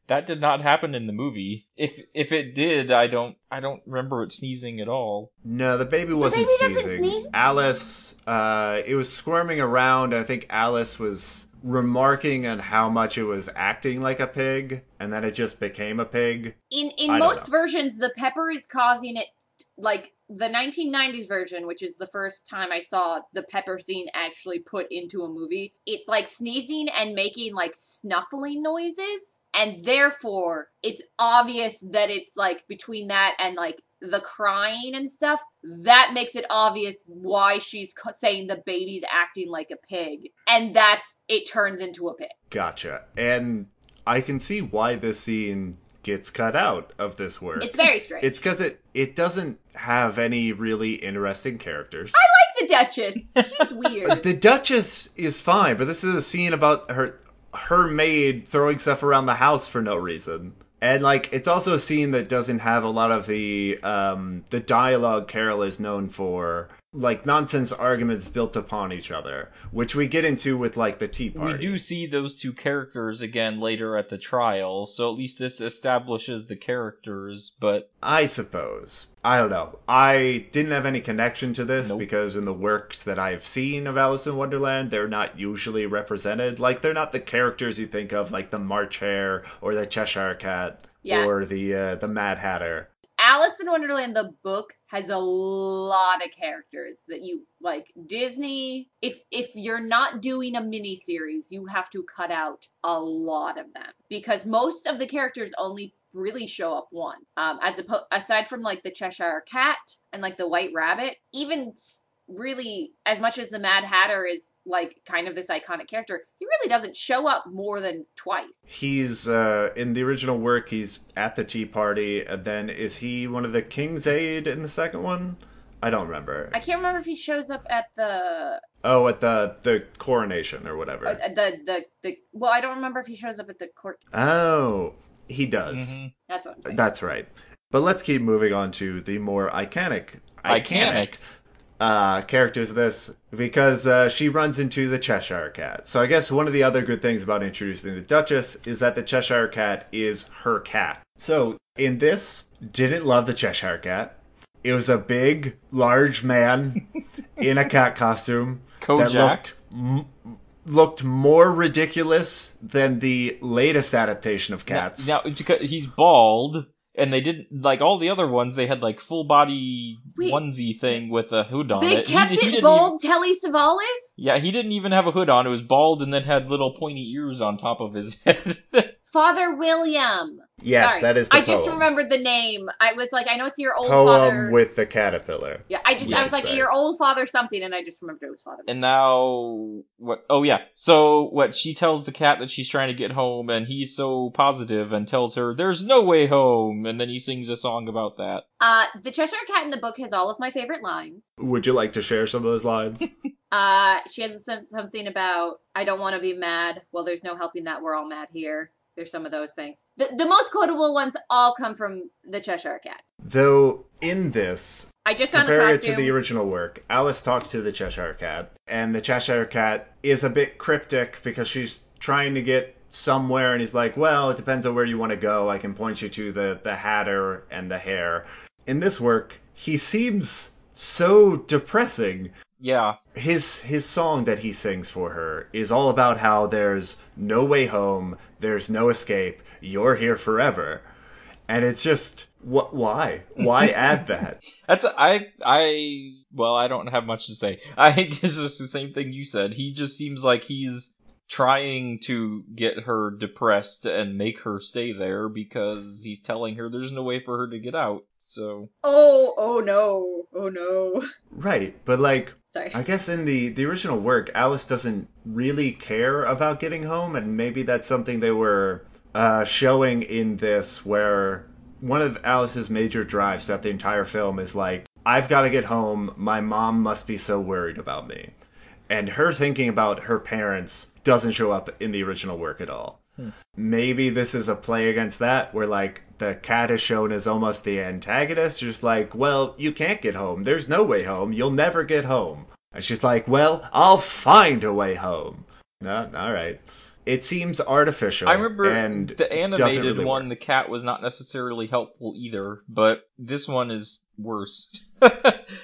That did not happen in the movie. If if it did, I don't I don't remember it sneezing at all. No, the baby wasn't baby doesn't sneezing. sneeze? Alice, uh, it was squirming around. I think Alice was remarking on how much it was acting like a pig, and then it just became a pig. In in I don't most versions, the pepper is causing it like the 1990s version, which is the first time I saw the pepper scene actually put into a movie. It's like sneezing and making like snuffling noises, and therefore it's obvious that it's like between that and like the crying and stuff. That makes it obvious why she's saying the baby's acting like a pig, and that's it turns into a pig. Gotcha. And I can see why this scene gets cut out of this work. It's very strange. It's because it it doesn't have any really interesting characters. I like the Duchess. She's [laughs] weird. the Duchess is fine, but this is a scene about her her maid throwing stuff around the house for no reason. And like it's also a scene that doesn't have a lot of the um the dialogue Carroll is known for, like nonsense arguments built upon each other, which we get into with like the Tea Party. We do see those two characters again later at the trial, so at least this establishes the characters, but I suppose. I don't know. I didn't have any connection to this Nope. because in the works that I've seen of Alice in Wonderland, they're not usually represented. Like they're not the characters you think of, like the March Hare or the Cheshire Cat Yeah. or the uh, the Mad Hatter. Alice in Wonderland, the book, has a lot of characters that you like. Disney, if if you're not doing a miniseries, you have to cut out a lot of them because most of the characters only really show up one. Um, as opposed, aside from like the Cheshire Cat and like the White Rabbit, even really as much as the Mad Hatter is like kind of this iconic character, he really doesn't show up more than twice. He's uh, in the original work. He's at the Tea Party, and then is he one of the King's Aid in the second one? I don't remember. I can't remember if he shows up at the Oh, at the the coronation or whatever. Uh, the the the well, I don't remember if he shows up at the court. oh, he does. mhm. That's what I'm saying. That's right. But let's keep moving on to the more iconic, Iconic. Uh, characters of this because uh, she runs into the Cheshire Cat. So I guess one of the other good things about introducing the Duchess is that the Cheshire Cat is her cat. So in this, didn't love the Cheshire Cat. It was a big, large man [laughs] in a cat costume that looked m- looked more ridiculous than the latest adaptation of Cats. Now, because he's bald, and they didn't like all the other ones. They had like full body Wait. onesie thing with a hood on they it. He- kept he it didn't bold, Telly Savalas. yeah, he didn't even have a hood on. It was bald, and then had little pointy ears on top of his [laughs] head. Father William. yes, Sorry, that is the I just remembered the name. I was like, I know it's your old poem father. with the caterpillar. yeah, I just I was Yes. like your old father something, and I just remembered it was Father. and now what? Oh yeah. So what? She tells the cat that she's trying to get home, and he's so positive and tells her there's no way home, and then he sings a song about that. Uh, the Cheshire Cat in the book has all of my favorite lines. Would you like to share some of those lines? [laughs] Uh, she has some, something about I don't want to be mad. Well, there's no helping that. We're all mad here. There's some of those things. The the most quotable ones all come from the Cheshire Cat. Though in this, I just found the compare it costume. to the original work, Alice talks to the Cheshire Cat, and the Cheshire Cat is a bit cryptic because she's trying to get somewhere, and he's like, "Well, it depends on where you want to go. I can point you to the the Hatter and the Hare." In this work, he seems so depressing. Yeah. His his song that he sings for her is all about how there's no way home, there's no escape, you're here forever. And it's just what why? Why [laughs] add that? That's I I well I don't have much to say. [laughs] I think it's just the same thing you said. He just seems like he's trying to get her depressed and make her stay there because he's telling her there's no way for her to get out. So oh, oh no, oh no. Right, but like Sorry. I guess in the the original work, Alice doesn't really care about getting home, and maybe that's something they were uh, showing in this, where one of Alice's major drives throughout the entire film is like, "I've got to get home. My mom must be so worried about me," and her thinking about her parents doesn't show up in the original work at all. Maybe this is a play against that, where like the cat is shown as almost the antagonist, just like, well, you can't get home. There's no way home. You'll never get home. And she's like, well, I'll find a way home. No, all right. It seems artificial. I remember and the animated really one, work. the cat was not necessarily helpful either, but this one is worse. [laughs]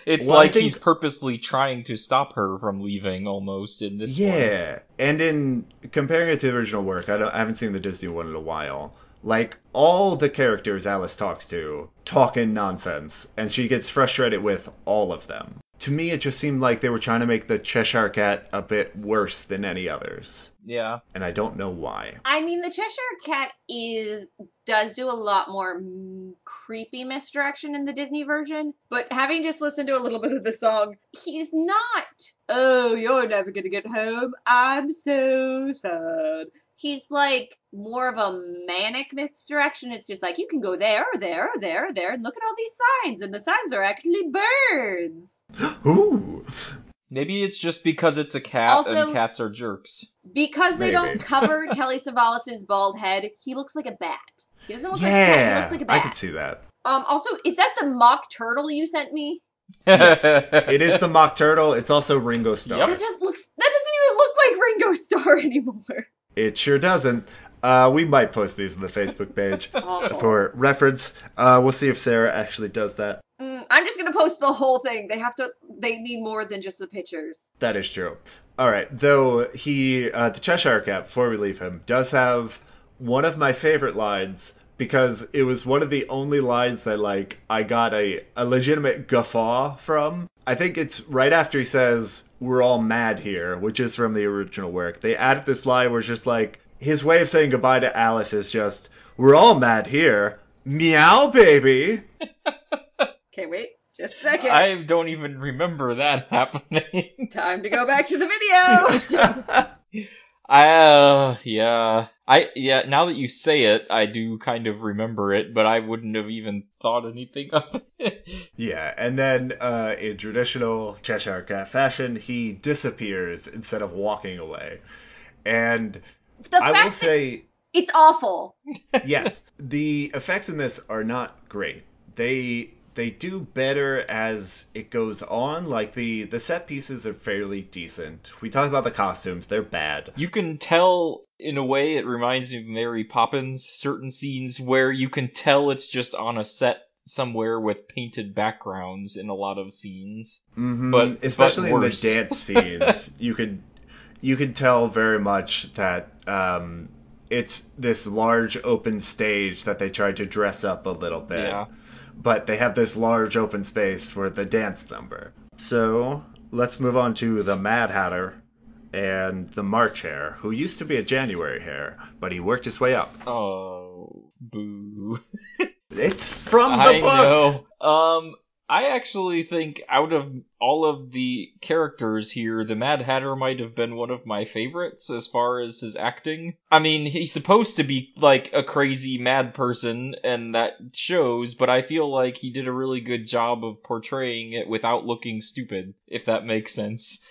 it's Well, like think- he's purposely trying to stop her from leaving almost in this one. Yeah, and in comparing it to the original work, I don't, I haven't seen the Disney one in a while. Like all the characters Alice talks to talk in nonsense, and she gets frustrated with all of them. To me, it just seemed like they were trying to make the Cheshire Cat a bit worse than any others, Yeah. and I don't know why. I mean, the Cheshire Cat is does do a lot more mm, creepy misdirection in the Disney version, but having just listened to a little bit of the song, he's not. Oh, you're never gonna get home. I'm so sad. He's like more of a manic misdirection. It's just like you can go there, or there, or there, or there, and look at all these signs, and the signs are actually birds. [gasps] Ooh, Maybe it's just because it's a cat Also- and cats are jerks. Because they Maybe. don't cover Telly Savalas' bald head, he looks like a bat. He doesn't look like a cat. He looks like a I bat. I could see that. Um. Also, is that the mock turtle you sent me? Yes, [laughs] it is the mock turtle. It's also Ringo Starr. Yep. That just looks. That doesn't even look like Ringo Starr [laughs] anymore. It sure doesn't. Uh, we might post these on the Facebook page [laughs] for reference. Uh, we'll see if Sarah actually does that. Mm, I'm just gonna post the whole thing. They have to. They need more than just the pictures. That is true. All right, though he, uh, the Cheshire Cat, before we leave him, does have one of my favorite lines because it was one of the only lines that like I got a a legitimate guffaw from. I think it's right after he says "We're all mad here," which is from the original work. They added this line where it's just like his way of saying goodbye to Alice is just "We're all mad here." Meow, baby. [laughs] Okay, wait. Just a second. I don't even remember that [laughs] happening. Time to go back to the video. [laughs] I, uh, yeah. I, yeah, now that you say it, I do kind of remember it, but I wouldn't have even thought anything of it. Yeah, and then uh, in traditional Cheshire Cat fashion, he disappears instead of walking away. And the I will say, it's awful. [laughs] yes, the effects in this are not great. They they do better as it goes on. Like the the set pieces are fairly decent. We talked about the costumes; they're bad. You can tell, in a way, it reminds me of Mary Poppins, certain scenes where you can tell it's just on a set somewhere with painted backgrounds in a lot of scenes. hmm But- but especially in the dance [laughs] scenes, you could you could tell very much that um, it's this large open stage that they tried to dress up a little bit. Yeah. But they have this large open space for the dance number. So let's move on to the Mad Hatter and the March Hare, who used to be a January hare, but he worked his way up. Oh, boo. [laughs] It's from the I book. know. Um, I actually think out of all of the characters here, the Mad Hatter might have been one of my favorites as far as his acting. I mean, he's supposed to be like a crazy mad person, and that shows, but I feel like he did a really good job of portraying it without looking stupid, if that makes sense.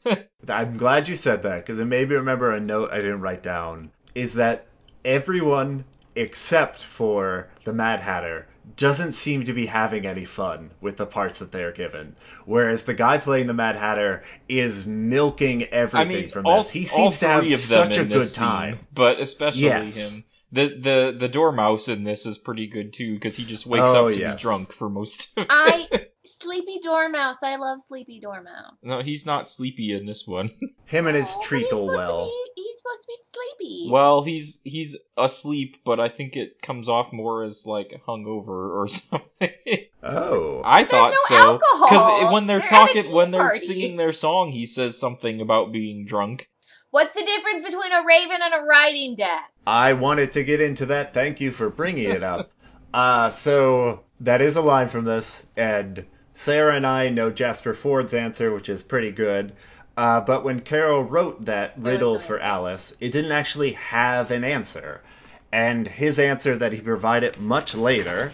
[laughs] I'm glad you said that because it made me remember a note I didn't write down. Is that everyone except for the Mad Hatter doesn't seem to be having any fun with the parts that they are given, whereas the guy playing the Mad Hatter is milking I everything mean, from all, this. He seems to have three of them such a good this scene, time. but especially Yes. him. The the the dormouse in this is pretty good too because he just wakes Oh, up to yes. be drunk for most of I [laughs] Sleepy Dormouse. I love Sleepy Dormouse. No, he's not sleepy in this one. [laughs] Him and his Oh, but treacle he's supposed well. Be, he's supposed to be sleepy. well, he's he's asleep, but I think it comes off more as like hungover or [laughs] something. Oh, I thought no so alcohol. when they're, They're at a talking tea when they're party. singing their song, he says something about being drunk. What's the difference between a raven and a riding desk? I wanted to get into that. Thank you for bringing it up. [laughs] uh, so that is a line from this, and Sarah and I know Jasper Fforde's answer, which is pretty good. Uh, but when Carroll wrote that riddle no for answer. Alice, it didn't actually have an answer. And his answer that he provided much later,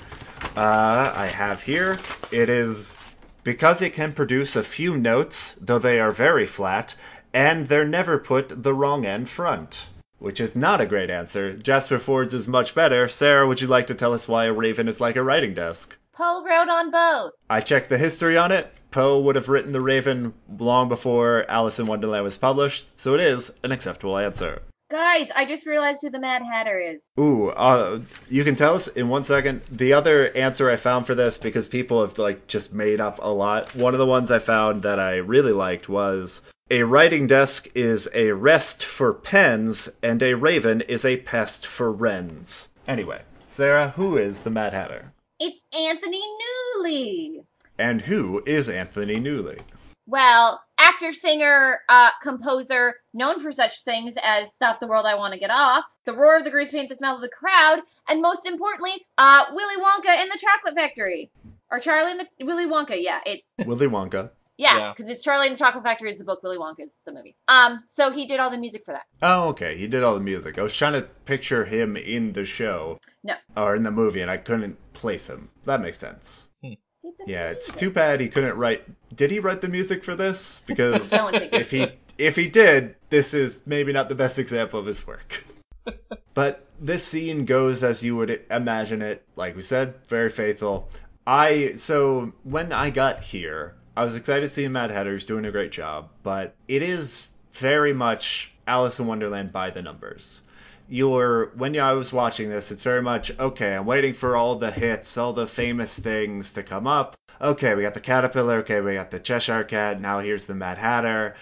uh, I have here, it is because it can produce a few notes, though they are very flat, and they're never put the wrong end front. Which is not a great answer. Jasper Fforde's is much better. Sarah, would you like to tell us why a raven is like a writing desk? Poe wrote on both. I checked the history on it. Poe would have written The Raven long before Alice in Wonderland was published, so it is an acceptable answer. Guys, I just realized who the Mad Hatter is. Ooh, uh, you can tell us in one second. The other answer I found for this, because people have like just made up a lot. One of the ones I found that I really liked was a writing desk is a rest for pens, and a raven is a pest for wrens. Anyway, Sarah, who is the Mad Hatter? It's Anthony Newley. And who is Anthony Newley? Well, actor, singer, uh, composer, known for such things as Stop the World, I Want to Get Off, The Roar of the Grease Paint, The Smell of the Crowd, and most importantly, uh, Willy Wonka and the Chocolate Factory. Or Charlie and the Willy Wonka, yeah, it's Willy Wonka. Yeah, Yeah. because it's Charlie in the Chocolate Factory is the book, Willy Wonka is the movie. Um, so he did all the music for that. Oh, okay. He did all the music. I was trying to picture him in the show No. or in the movie, and I couldn't place him. That makes sense. Did the Yeah, it's too bad he couldn't write. Did he write the music for this? [laughs] Because I if he if he did, this is maybe not the best example of his work. [laughs] but this scene goes as you would imagine it. Like we said, very faithful. I so when I got here, I was excited to see Mad Hatter's doing a great job, but it is very much Alice in Wonderland by the numbers. You're when I was watching this, it's very much okay. I'm waiting for all the hits, all the famous things to come up. Okay, we got the caterpillar. Okay, we got the Cheshire Cat. Now here's the Mad Hatter.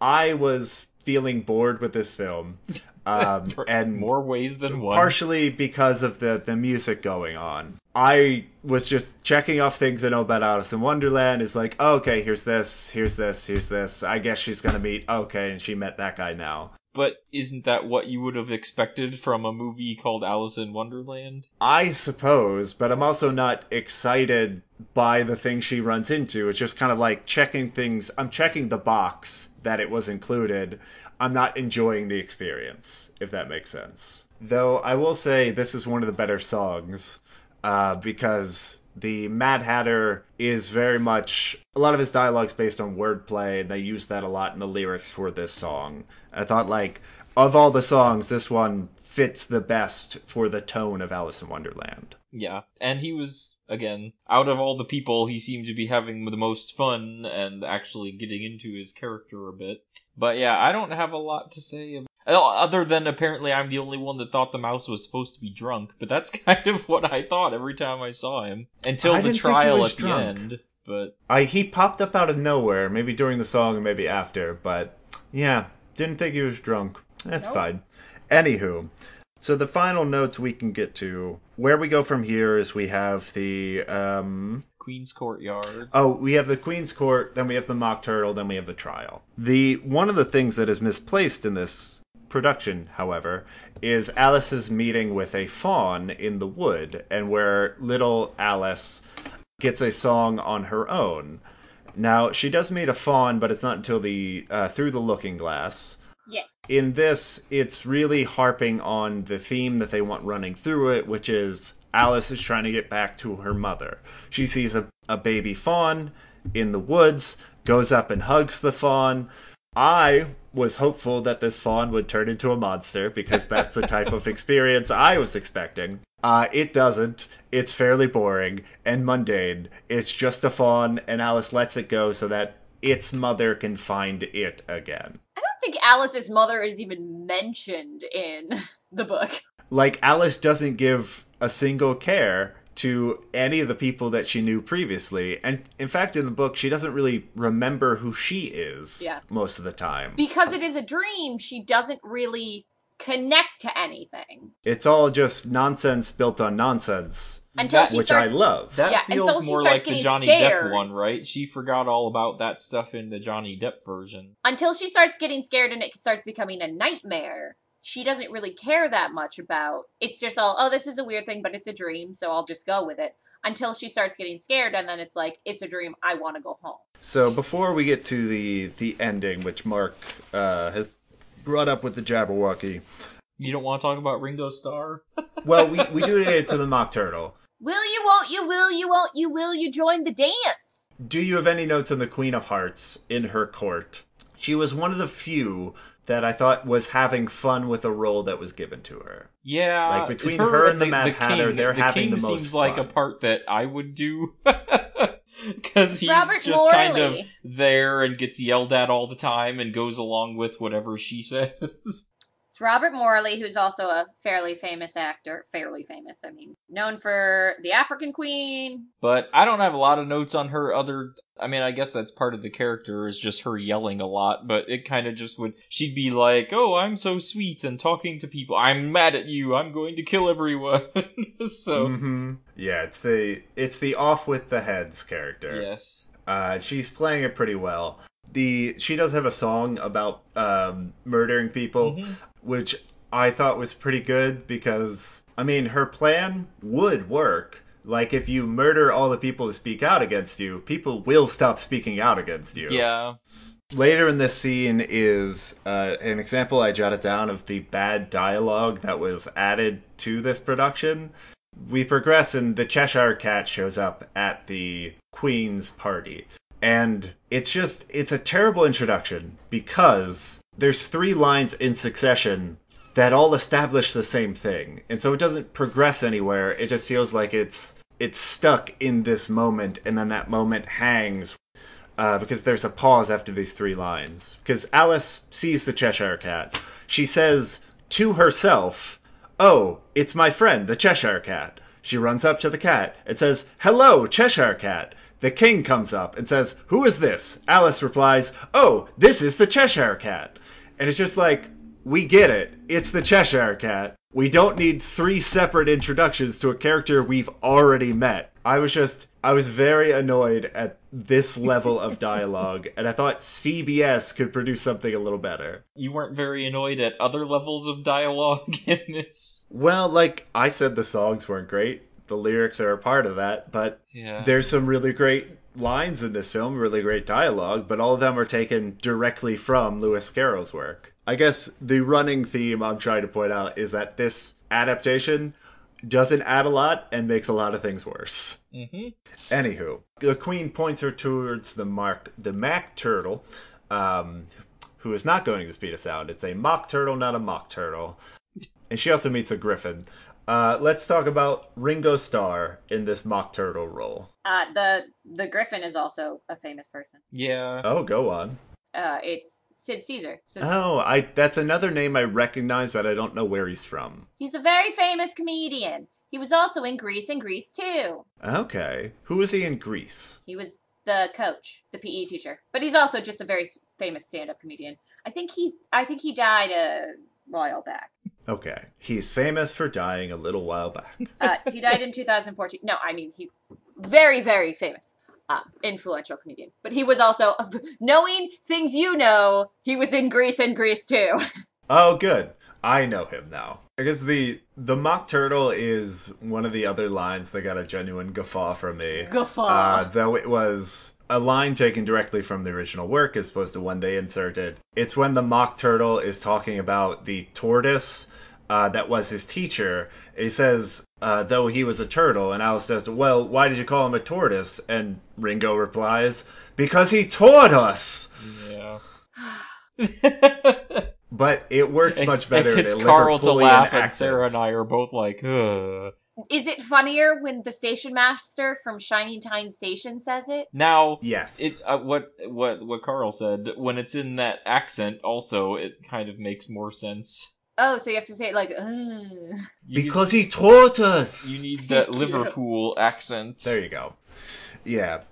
I was feeling bored with this film, um, [laughs] and more ways than one. partially because of the the music going on. I was just checking off things I know about Alice in Wonderland. Is like, oh, okay, here's this, here's this, here's this. I guess she's gonna meet. Okay, and she met that guy now. But isn't that what you would have expected from a movie called Alice in Wonderland? I suppose, but I'm also not excited by the thing she runs into. It's just kind of like checking things. I'm checking the box that it was included. I'm not enjoying the experience, if that makes sense. Though I will say this is one of the better songs uh, because the Mad Hatter is very much a lot of his dialogue's based on wordplay, and they use that a lot in the lyrics for this song. I thought like of all the songs, this one fits the best for the tone of Alice in Wonderland. Yeah. And he was, again, out of all the people, he seemed to be having the most fun and actually getting into his character a bit. But yeah, I don't have a lot to say ab- Oh, other than apparently I'm the only one that thought the mouse was supposed to be drunk, but that's [laughs] kind of what I thought every time I saw him. Until the didn't think he trial was at drunk. the end. But I he popped up out of nowhere, maybe during the song and maybe after, but yeah, didn't think he was drunk. That's Nope. fine. Anywho, so the final notes we can get to where we go from here is we have the um Queen's Courtyard. Oh, we have the Queen's Court, then we have the Mock Turtle, then we have the trial. The one of the things that is misplaced in this production, however, is Alice's meeting with a fawn in the wood, and where little Alice gets a song on her own. Now she does meet a fawn, but it's not until the uh, through the Looking Glass Yes. in this, it's really harping on the theme that they want running through it, which is Alice is trying to get back to her mother. She sees a, a baby fawn in the woods, goes up and hugs the fawn. I was hopeful that this fawn would turn into a monster because that's the type of [laughs] experience I was expecting. Uh, it doesn't. It's fairly boring and mundane. It's just a fawn, and Alice lets it go so that its mother can find it again. I don't think Alice's mother is even mentioned in [laughs] the book. like Alice doesn't give a single care to any of the people that she knew previously. And in fact, in the book, she doesn't really remember who she is Yeah. most of the time. Because it is a dream, she doesn't really connect to anything. It's all just nonsense built on nonsense, Until That- she which starts I love. That Yeah, feels more like the Johnny scared. Depp one, right? She forgot all about that stuff in the Johnny Depp version. until she starts getting scared and it starts becoming a nightmare she doesn't really care that much about. It's just all, oh, this is a weird thing, but it's a dream, so I'll just go with it. Until she starts getting scared, and then it's like, it's a dream. I want to go home. So before we get to the the ending, which Mark uh, has brought up with the Jabberwocky, You don't want to talk about Ringo Starr? [laughs] well, we we do get to the Mock Turtle. Will you? Won't you? Will you? Won't you? Will you join the dance? Do you have any notes on the Queen of Hearts in her court? She was one of the few that I thought was having fun with a role that was given to her. Yeah, Like, between her and the Mad Hatter, king, they're the having king the most seems like a part that I would do [laughs] [laughs] because he's Robert just kind of there and gets yelled at all the time and goes along with whatever she says. [laughs] It's Robert Morley, who's also a fairly famous actor. Fairly famous, I mean, known for The African Queen. but I don't have a lot of notes on her. Other, I mean, I guess that's part of the character is just her yelling a lot. But it kind of just would. She'd be like, "Oh, I'm so sweet and talking to people. I'm mad at you. I'm going to kill everyone." [laughs] so hmm Yeah, it's the it's the off with the heads character. yes. Uh, she's playing it pretty well. The she does have a song about um, murdering people, Mhm. which I thought was pretty good because I mean her plan would work. Like if you murder all the people who speak out against you, people will stop speaking out against you. Yeah. Later in this scene is uh, an example I jotted down of the bad dialogue that was added to this production. We progress, and the Cheshire Cat shows up at the Queen's party. And it's just, it's a terrible introduction because there's three lines in succession that all establish the same thing. And so it doesn't progress anywhere. It just feels like it's it's stuck in this moment and then that moment hangs uh, because there's a pause after these three lines. Because Alice sees the Cheshire Cat. She says to herself, Oh, it's my friend, the Cheshire Cat. She runs up to the cat and says, Hello, Cheshire Cat. The king comes up and says, Who is this? Alice replies, Oh, this is the Cheshire Cat. And it's just like, we get it. It's the Cheshire Cat. We don't need three separate introductions to a character we've already met. I was just, I was very annoyed at this level of dialogue, and I thought CBS could produce something a little better. You weren't very annoyed at other levels of dialogue [laughs] in this. Well, like I said, the songs weren't great. The lyrics are a part of that, but Yeah. there's some really great lines in this film, really great dialogue, but all of them are taken directly from Lewis Carroll's work. I guess the running theme I'm trying to point out is that this adaptation doesn't add a lot and makes a lot of things worse. hmm Anywho, the queen points her towards the mark, the Mac turtle, um, who is not going to speed of sound. It's a mock turtle, not a mock turtle. And she also meets a griffin. Uh, let's talk about Ringo Starr in this mock turtle role. Uh, the the Griffin is also a famous person. Yeah. Oh, go on. Uh, it's Sid Caesar. So Oh, I that's another name I recognize, but I don't know where he's from. he's a very famous comedian. He was also in Grease and Grease too. Okay, who is he in Grease? He was the coach, the PE teacher, but he's also just a very famous stand-up comedian. I think he's. I think he died a while back. Okay, he's famous for dying a little while back. [laughs] Uh, he died in 2014. No, I mean he's very, very famous, uh, influential comedian. But he was also, [laughs] knowing things you know, he was in Grease and Grease too. [laughs] Oh, good. I know him now. Because the the mock turtle is one of the other lines that got a genuine guffaw from me. Guffaw. Uh, though it was a line taken directly from the original work as opposed to one they inserted. It's when the mock turtle is talking about the tortoise uh, that was his teacher. He says, uh, though he was a turtle, and Alice says, Well, why did you call him a tortoise? And Ringo replies, Because he taught us! Yeah. But it works much better. It's in Carl to Liverpoolian laugh, and. Sarah and I are both like, Ugh. Is it funnier when the station master from Shining Time Station says it? Now, Yes. it uh, what what what Carl said when it's in that accent, also it kind of makes more sense. Oh, so you have to say it like, Ugh. You because he taught us. you need that Yeah. Liverpool accent. There you go. Yeah.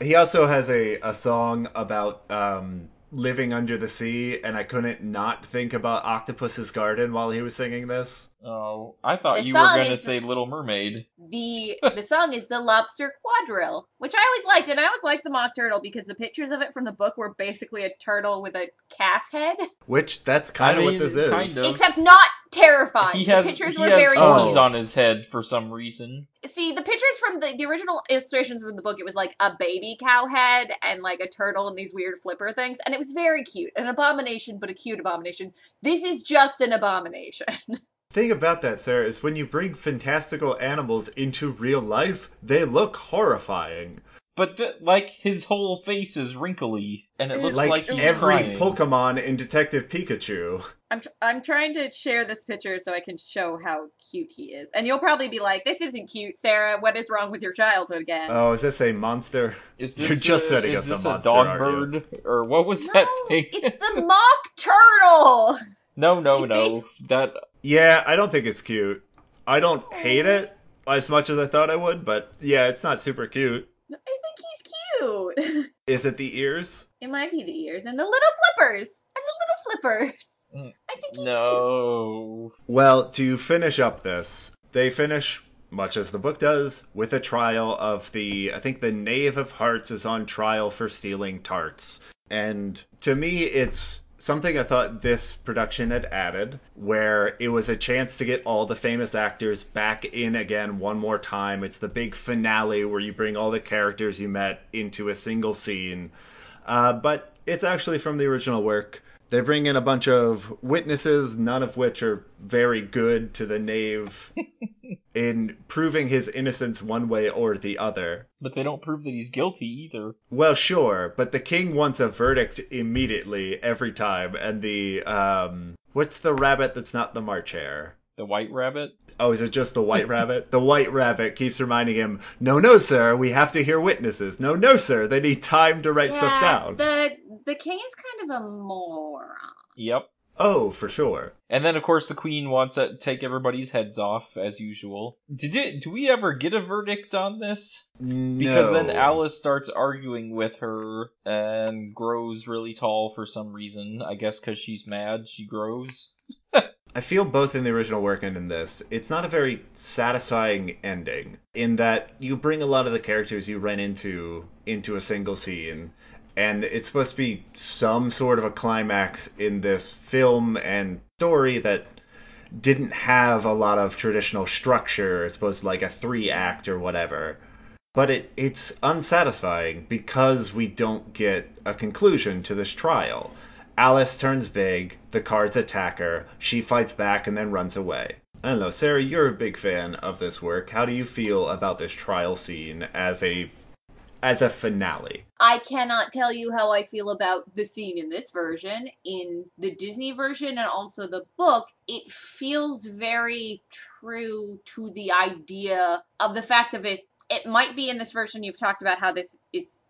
He also has a, a song about um, living under the sea, and I couldn't not think about Octopus's Garden while he was singing this. Oh, I thought The you were going to say Little Mermaid. The [laughs] the song is the Lobster Quadrille, which I always liked, and I always liked the mock turtle because the pictures of it from the book were basically a turtle with a calf head, Which that's kind of I mean, what this is. kind of. except not terrifying. He has the pictures he were has very horns on his head for some reason. See, the pictures from the, the original illustrations from the book, it was like a baby cow head and like a turtle and these weird flipper things, and it was very cute. An abomination, but a cute abomination. This is just an abomination. [laughs] thing about that, Sarah, is when you bring fantastical animals into real life, they look horrifying. But th- like his whole face is wrinkly, and it looks Like, like, he's every crying. Pokemon in Detective Pikachu. I'm tr- I'm trying to share this picture so I can show how cute he is, and you'll probably be like, "This isn't cute, Sarah. What is wrong with your childhood again?" Oh, is this a monster? Is [laughs] this You're just setting is us a this monster, a dog bird or what was no, that thing? it's the [laughs] mock turtle. no, no, He's no. basi- That Yeah, I don't think it's cute. I don't hate it as much as I thought I would, but yeah, it's not super cute. I think he's cute. [laughs] Is it the ears? it might be the ears and the little flippers and the little flippers. Mm, I think he's cute. no. Well, to finish up this, they finish, much as the book does, with a trial of the. I think the Knave of Hearts is on trial for stealing tarts. And to me, it's something I thought this production had added, where it was a chance to get all the famous actors back in again one more time. It's the big finale where you bring all the characters you met into a single scene. Uh, but it's actually from the original work. They bring in a bunch of witnesses, none of which are very good to the knave [laughs] in proving his innocence one way or the other. But they don't prove that he's guilty either. Well, sure, but the king wants a verdict immediately every time, and the um, what's the rabbit that's not the March Hare? The white rabbit. Oh, is it just the white rabbit? The white rabbit keeps reminding him, "No, no, sir, we have to hear witnesses. No, no, sir, they need time to write stuff down." The the king is kind of a moron. Yep. Oh, for sure. And then, of course, the queen wants to take everybody's heads off as usual. Did it? Do we ever get a verdict on this? No. Because then Alice starts arguing with her and grows really tall for some reason. I guess because she's mad, she grows. I feel both in the original work and in this, it's not a very satisfying ending. In that you bring a lot of the characters you ran into into a single scene, and it's supposed to be some sort of a climax in this film and story that didn't have a lot of traditional structure, as opposed to like a three act or whatever. But it, it's unsatisfying because we don't get a conclusion to this trial. Alice turns big, the cards attack her, she fights back and then runs away. I don't know, Sarah, you're a big fan of this work. How do you feel about this trial scene as a as a finale? I cannot tell you how I feel about the scene in this version. In the Disney version and also the book, it feels very true to the idea of the fact of it. It might be in this version you've talked about how this is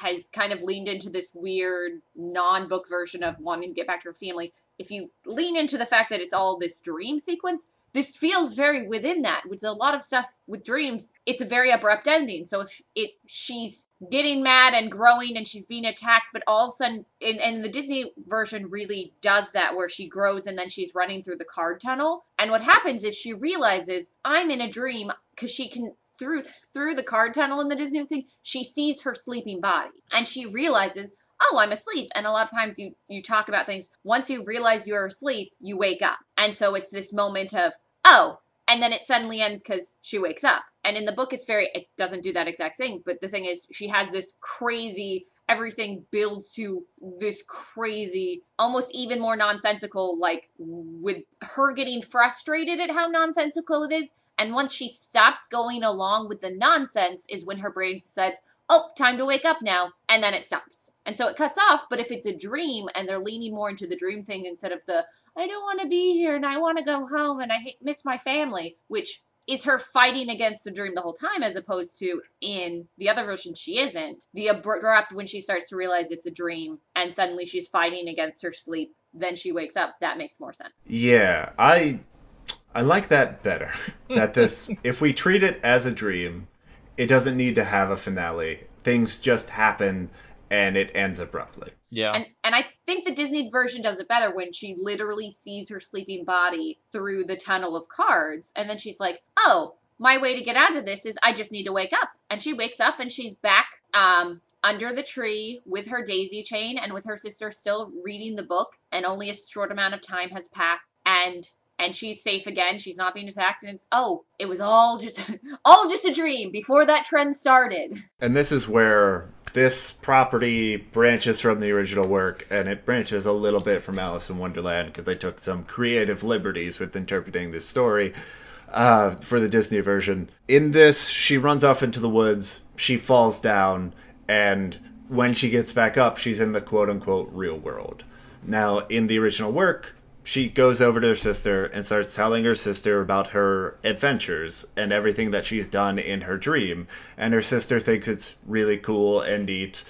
has kind of leaned into this weird non-book version of wanting to get back to her family. If you lean into the fact that it's all this dream sequence, this feels very within that. With a lot of stuff with dreams, it's a very abrupt ending. So if it's she's getting mad and growing and she's being attacked, but all of a sudden, and, and the Disney version really does that where she grows and then she's running through the card tunnel. And what happens is she realizes I'm in a dream because she can through through the card tunnel in the Disney thing, she sees her sleeping body and she realizes oh i'm asleep. And a lot of times you you talk about things. Once you realize you're asleep you wake up. And so it's this moment of oh and then it suddenly ends because she wakes up. And in the book it's very it doesn't do that exact thing but the thing is she has this crazy everything builds to this crazy almost even more nonsensical like with her getting frustrated at how nonsensical it is and once she stops going along with the nonsense is when her brain decides oh, time to wake up now, and then it stops. And so it cuts off, but if it's a dream and they're leaning more into the dream thing instead of the, I don't want to be here and I want to go home and I hate, miss my family, which is her fighting against the dream the whole time as opposed to in the other version she isn't. The abrupt when she starts to realize it's a dream and suddenly she's fighting against her sleep, then she wakes up, that makes more sense. Yeah, I I like that better. [laughs] that this if we treat it as a dream, it doesn't need to have a finale. Things just happen and it ends abruptly. Yeah. And and I think the Disney version does it better when she literally sees her sleeping body through the tunnel of cards, and then she's like, "Oh, my way to get out of this is I just need to wake up." And she wakes up and she's back um, under the tree with her daisy chain and with her sister still reading the book, and only a short amount of time has passed, and and she's safe again. She's not being attacked, and it's oh, it was all just [laughs] all just a dream before that trend started. And this is where this property branches from the original work, and it branches a little bit from Alice in Wonderland because they took some creative liberties with interpreting this story uh, for the Disney version. In this, she runs off into the woods, she falls down, and when she gets back up, she's in the quote unquote real world. Now, in the original work, she goes over to her sister and starts telling her sister about her adventures and everything that she's done in her dream. And her sister thinks it's really cool and neat,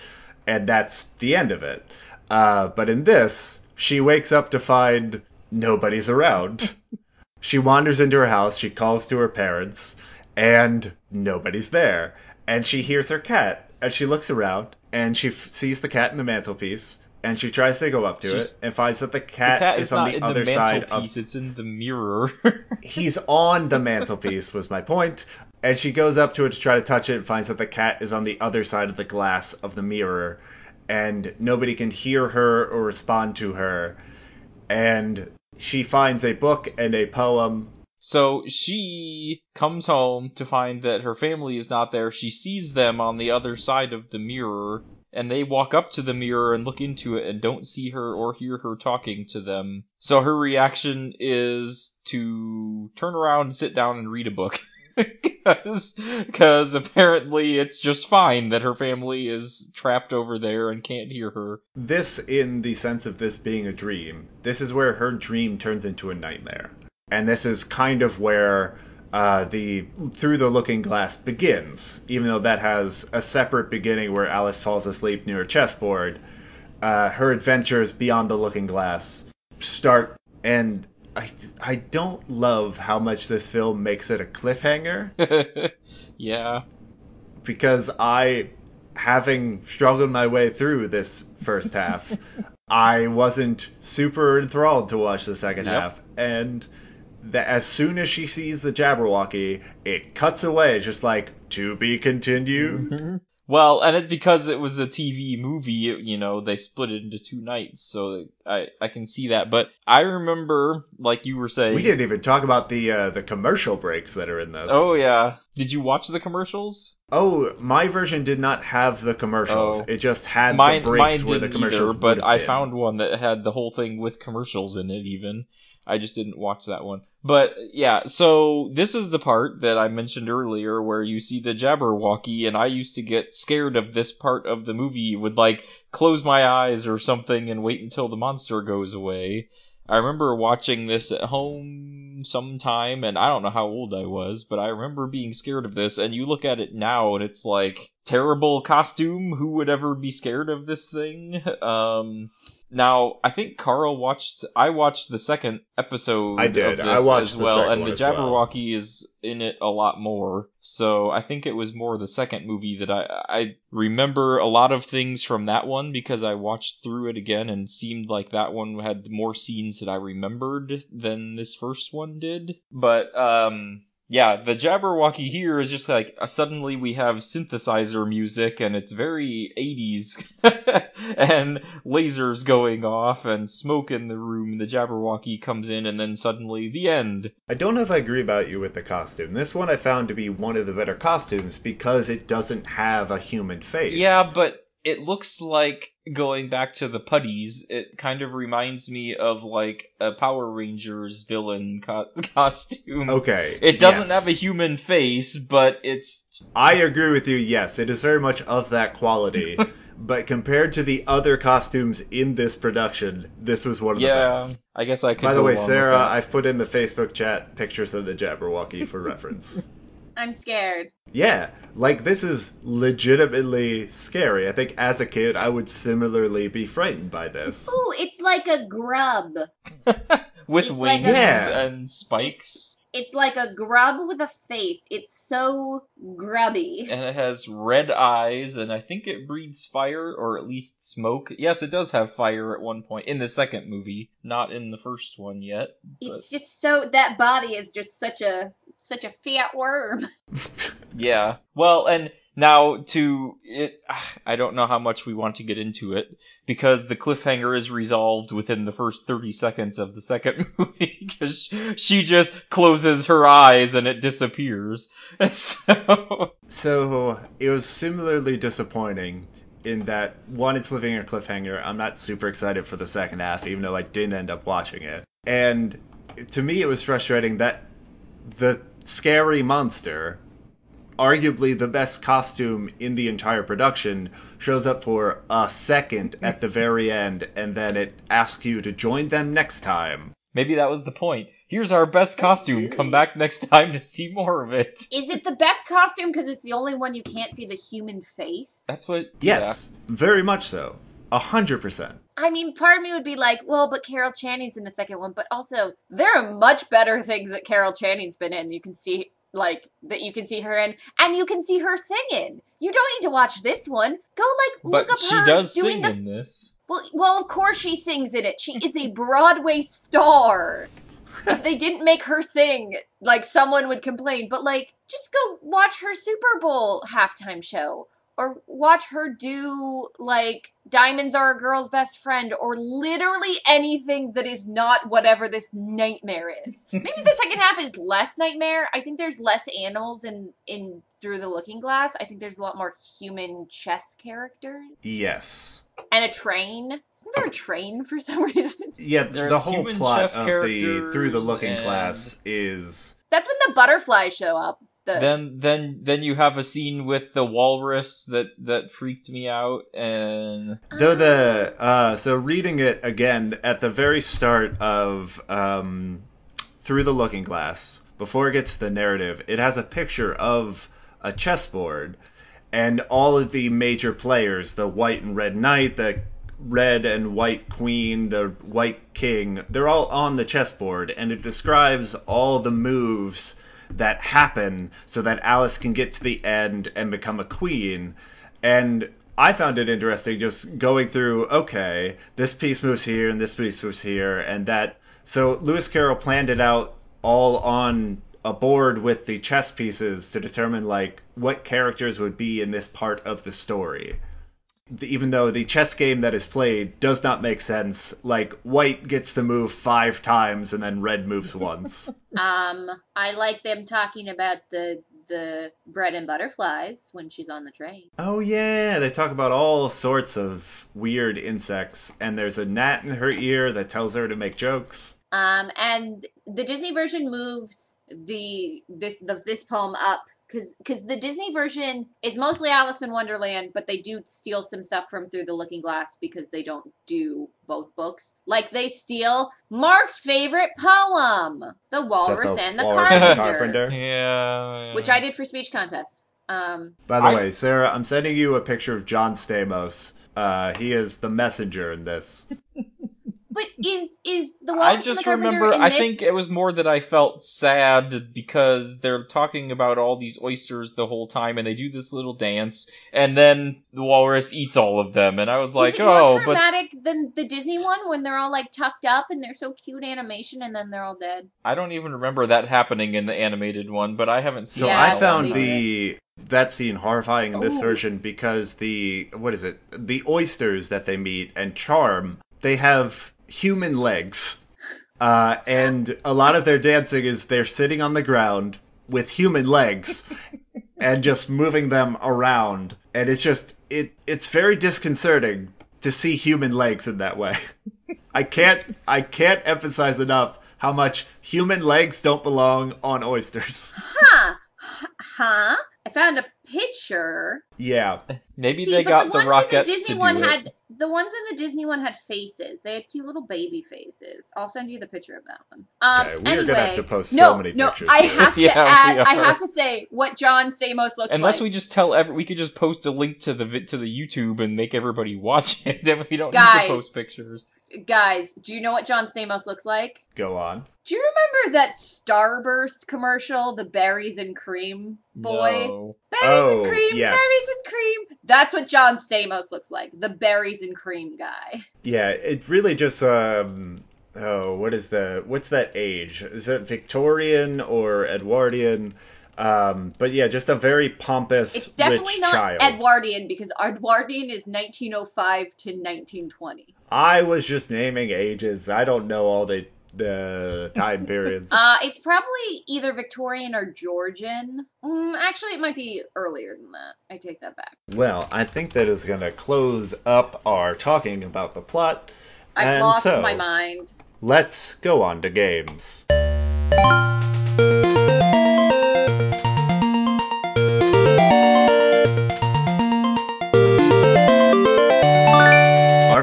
and that's the end of it. Uh, but in this, she wakes up to find nobody's around. [laughs] she wanders into her house, she calls to her parents, and nobody's there. And she hears her cat, and she looks around, and she f- sees the cat in the mantelpiece and she tries to go up to She's- it and finds that the cat, the cat is, is on the in other the side of it's in the mirror. [laughs] he's on the mantelpiece was my point. And she goes up to it to try to touch it and finds that the cat is on the other side of the glass of the mirror. And nobody can hear her or respond to her. And she finds a book and a poem. So she comes home to find that her family is not there. She sees them on the other side of the mirror, and they walk up to the mirror and look into it and don't see her or hear her talking to them. So her reaction is to turn around, sit down, and read a book. [laughs] Because apparently it's just fine that her family is trapped over there and can't hear her. this in the sense of this being a dream this is where her dream turns into a nightmare and this is kind of where uh, the through the looking glass begins even though that has a separate beginning where alice falls asleep near a chessboard uh, her adventures beyond the looking glass start and I, I don't love how much this film makes it a cliffhanger [laughs] yeah. because I, having struggled my way through this first half, [laughs] I wasn't super enthralled to watch the second Yep. half. And that as soon as she sees the Jabberwocky, it cuts away, just like to be continued. Well, and it's because it was a TV movie, it- you know, they split it into two nights, so I I can see that. But I remember, like you were saying, We didn't even talk about the uh, the commercial breaks that are in this. Oh yeah, did you watch the commercials? Oh, my version did not have the commercials. Oh. It just had Mine, the breaks mine where the commercials. either, but I been. found one that had the whole thing with commercials in it. Even I just didn't watch that one. But yeah, so this is the part that I mentioned earlier where you see the Jabberwocky, and I used to get scared of this part of the movie. Would like close my eyes or something and wait until the monster goes away. I remember watching this at home sometime, and I don't know how old I was, but I remember being scared of this. And you look at it now, and it's like terrible costume. Who would ever be scared of this thing? [laughs] Um, now I think Carl watched. I watched the second episode. I did. Of I this watched as well, second and the as well. Jabberwocky is in it a lot more. So I think it was more the second movie that I I remember a lot of things from that one because I watched through it again and seemed like that one had more scenes that I remembered than this first one did. But um yeah, the Jabberwocky here is just like uh, suddenly we have synthesizer music and it's very 80s [laughs] and lasers going off and smoke in the room. The Jabberwocky comes in and then suddenly the end. I don't know if I agree about you with the costume. This one I found to be one of the better costumes because it doesn't have a human face. Yeah, but it looks like going back to the putties. It kind of reminds me of like a Power Rangers villain co- [laughs] costume. Okay. It doesn't yes. have a human face, but it's I agree with you. Yes, it is very much of that quality. [laughs] but compared to the other costumes in this production, this was one of the best. I guess I could. By the way, Sarah. I've put in the Facebook chat pictures of the Jabberwocky for reference. [laughs] I'm scared. Yeah, like this is legitimately scary. I think as a kid, I would similarly be frightened by this. Ooh, it's like a grub. [laughs] with it's like wings a- Yeah. and spikes. It's like a grub with a face. It's so grubby. and it has red eyes, and I think it breathes fire or at least smoke. Yes, it does have fire at one point in the second movie, not in the first one yet. But It's just so that body is just such a such a fat worm. [laughs] yeah, well, and now to it, I don't know how much we want to get into it because the cliffhanger is resolved within the first thirty seconds of the second [laughs] movie because she just closes her eyes and it disappears. [laughs] So So it was similarly disappointing in that one, it's living a cliffhanger. I'm not super excited for the second half, even though I didn't end up watching it. And to me, it was frustrating that the scary monster, arguably the best costume in the entire production, shows up for a second at the very end, and then it asks you to join them next time. maybe that was the point. Here's our best costume. Come back next time to see more of it. [laughs] Is it the best costume because it's the only one you can't see the human face? That's what. Yes, very much so. A hundred percent. I mean, part of me would be like, well, but Carol Channing's in the second one, but also there are much better things that Carol Channing's been in. You can see like that you can see her in, and you can see her singing. You don't need to watch this one. Go like look up she her does doing sing the in this. well. Well, of course she sings in it. She is a Broadway star. if they didn't make her sing, like someone would complain. But like, just go watch her Super Bowl halftime show, or watch her do like Diamonds Are a Girl's Best Friend, or literally anything that is not whatever this nightmare is. [laughs] Maybe the second half is less nightmare. I think there's less animals in in Through the Looking Glass. I think there's a lot more human chess characters Yes. and a train. Isn't there a train for some [laughs] reason? Yeah, There's the whole plot of the through the looking and- class is That's when the butterflies show up. The, Then, then, then you have a scene with the walrus that that freaked me out, and though the uh so reading it again at the very start of um through the looking glass before it gets to the narrative it has a picture of a chessboard and all of the major players the white and red knight the red and white queen the white king they're all on the chessboard and it describes all the moves that happen so that Alice can get to the end and become a queen. And I found it interesting just going through, okay, this piece moves here and this piece moves here, and that. So Lewis Carroll planned it out all on a board with the chess pieces to determine, like, what characters would be in this part of the story. The- Even though the chess game that is played does not make sense, like, white gets to move five times and then red moves [laughs] once. um, I like them talking about the the bread and butterflies when she's on the train. Oh yeah, they talk about all sorts of weird insects, and there's a gnat in her ear that tells her to make jokes. Um, and the Disney version moves the this the, this poem up because because the Disney version is mostly Alice in Wonderland, but they do steal some stuff from Through the Looking Glass because they don't do both books. Like they steal Mark's favorite poem, "The Is that Walrus and the Walrus and Carpenter," Carpenter? yeah, which I did for speech contest. Um, By the I- way, Sarah, I'm sending you a picture of John Stamos. Uh, he is the messenger in this. [laughs] but is is the Walrus I just the remember. in I this think it was more that I felt sad because they're talking about all these oysters the whole time, and they do this little dance, and then the walrus eats all of them, and I was like, is it more oh, but traumatic than the Disney one when they're all like tucked up and they're so cute animation and then they're all dead? I don't even remember that happening in the animated one. But I haven't seen. So Yeah, I found one. the that scene horrifying in this Ooh. version because the what is it? The oysters that they meet and charm, they have human legs. Uh, and a lot of their dancing is they're sitting on the ground with human legs [laughs] and just moving them around. And it's just it it's very disconcerting to see human legs in that way. I can't I can't emphasize enough how much human legs don't belong on oysters. Huh? Huh? I found a picture. Yeah. [laughs] maybe See, they got the the, ones in the Disney to do one it. had the ones in the Disney one had faces. They had cute little baby faces. I'll send you the picture of that one. Um, Okay, we are anyway, gonna have to post so no, many no, pictures. I have to [laughs] Yeah, add. I have to say what John Stamos looks like. Unless like. we just tell every, we could just post a link to the vi- to the YouTube and make everybody [laughs] watch it. Then we don't need to post pictures. Guys, do you know what John Stamos looks like? Go on. Do you remember that Starburst commercial, the berries and cream boy? No. Berries Oh, and cream, yes. berries and cream. That's what John Stamos looks like, the berries and cream guy. [laughs] Yeah, it really just um oh, what is the what's that age? Is it Victorian or Edwardian? Um, but yeah, just a very pompous, It's definitely not child. Edwardian because Edwardian is 1905 to 1920. I was just naming ages. I don't know all the the time [laughs] periods. Uh, it's probably either Victorian or Georgian. Mm, actually, it might be earlier than that. I take that back. well, I think that is going to close up our talking about the plot. I've And lost so- my mind. Let's go on to games.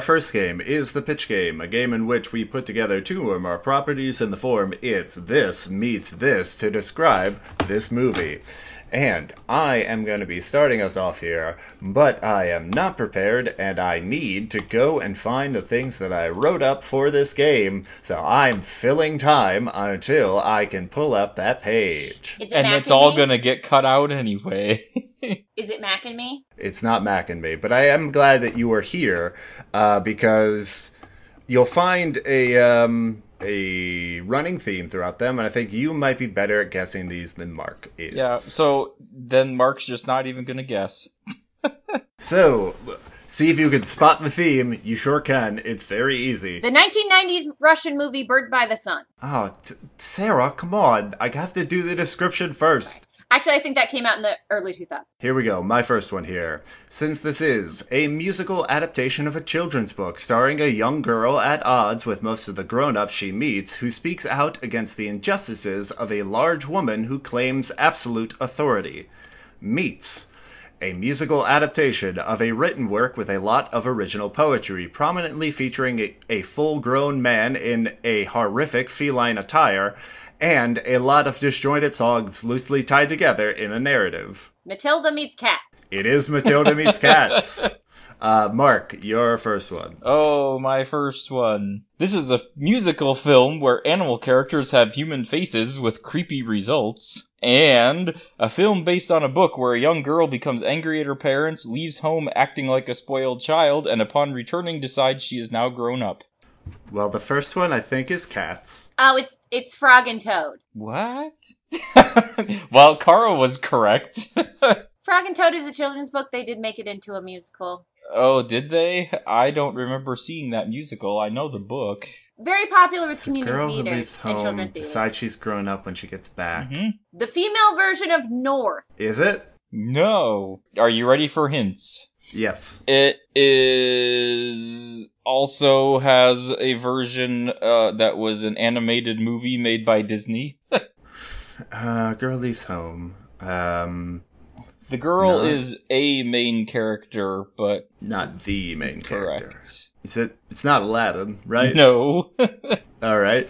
First game is the pitch game, a game in which we put together two or more properties in the form it's this meets this to describe this movie. And I am going to be starting us off here, but I am not prepared and I need to go and find the things that I wrote up for this game, so I'm filling time until I can pull up that page. Is it And Mac it's all gonna get cut out anyway. [laughs] Is it Mac and me? It's not Mac and me, but I am glad that you are here uh, because you'll find a um, a running theme throughout them, and I think you might be better at guessing these than Mark is. yeah, so then Mark's just not even gonna guess. [laughs] So, see if you can spot the theme. You sure can. It's very easy. The 1990s Russian movie Bird by the Sun. Oh, t- Sarah, come on. I have to do the description first. Actually, I think that came out in the early 2000s. Here we go, my first one here. Since this is a musical adaptation of a children's book starring a young girl at odds with most of the grown ups she meets who speaks out against the injustices of a large woman who claims absolute authority. Meets. A musical adaptation of a written work with a lot of original poetry, prominently featuring a, a full grown man in a horrific feline attire, and a lot of disjointed songs loosely tied together in a narrative. Matilda meets Cat. It is Matilda Meets Cats. [laughs] Uh, Mark, your first one. Oh, my first one. This is a musical film where animal characters have human faces with creepy results. And a film based on a book where a young girl becomes angry at her parents, leaves home acting like a spoiled child, and upon returning decides she is now grown up. Well, the first one I think is Cats. Oh, it's it's Frog and Toad. What? [laughs] well, Kara was correct. [laughs] Frog and Toad is a children's book. They did make it into a musical. oh, did they? I don't remember seeing that musical. I know the book. Very popular with It's a community girl who theaters and home, children's theaters. decides she's grown up when she gets back. hmm The female version of North. Is it? No. Are you ready for hints? Yes. It is also has a version uh, that was an animated movie made by Disney. [laughs] Uh, girl leaves home. Um, The girl No. is a main character, but not the main character. correct. Is it? It's not Aladdin, right? No. [laughs] All right.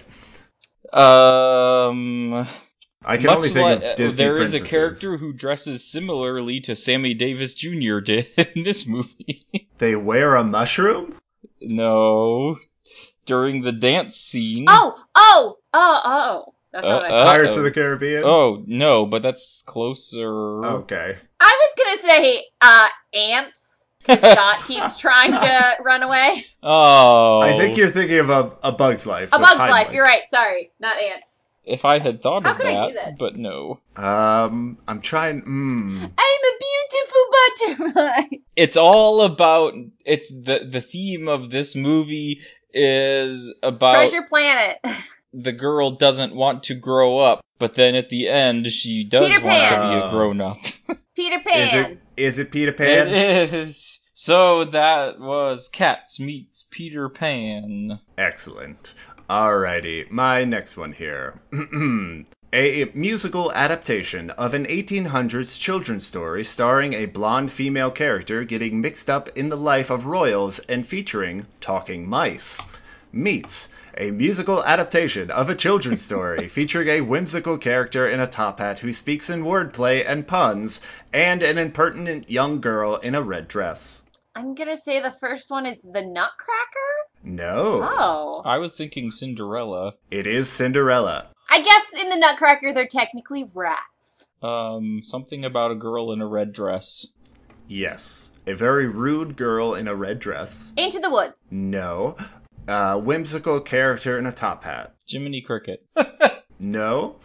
Um. I can only think of Disney princesses. There is a character who dresses similarly to Sammy Davis Jr. did [laughs] in this movie. They wear a mushroom. No. During the dance scene. Oh, oh, oh, oh. That's not what I Uh. Pirates Uh-oh. of the Caribbean. Oh no, but that's closer. Okay. I was gonna say uh ants. 'cause [laughs] Dot keeps trying to run away. Oh, I think you're thinking of a, a Bug's Life. A Bug's Life. Heimlich. You're right. Sorry, not ants. If I had thought How of could I that, do that? but no. Um, I'm trying. Mm, I'm a beautiful butterfly. [laughs] It's all about. It's the the theme of this movie is about Treasure Planet. [laughs] the girl doesn't want to grow up, but then at the end she does Peter want to be a grown up. [laughs] Peter Pan. is it? Is it Peter Pan? It is. So that was Cats meets Peter Pan. Excellent. Alrighty, my next one here. [clears throat] a musical adaptation of an 1800s children's story starring a blonde female character getting mixed up in the life of royals and featuring talking mice. Meets a musical adaptation of a children's [laughs] story featuring a whimsical character in a top hat who speaks in wordplay and puns, and an impertinent young girl in a red dress. I'm gonna say the first one is the Nutcracker. No. Oh, I was thinking Cinderella. It is Cinderella. I guess in the Nutcracker they're technically rats. Um, something about a girl in a red dress. Yes. A very rude girl in a red dress. Into the Woods. No. A whimsical character in a top hat. Jiminy Cricket. [laughs] No.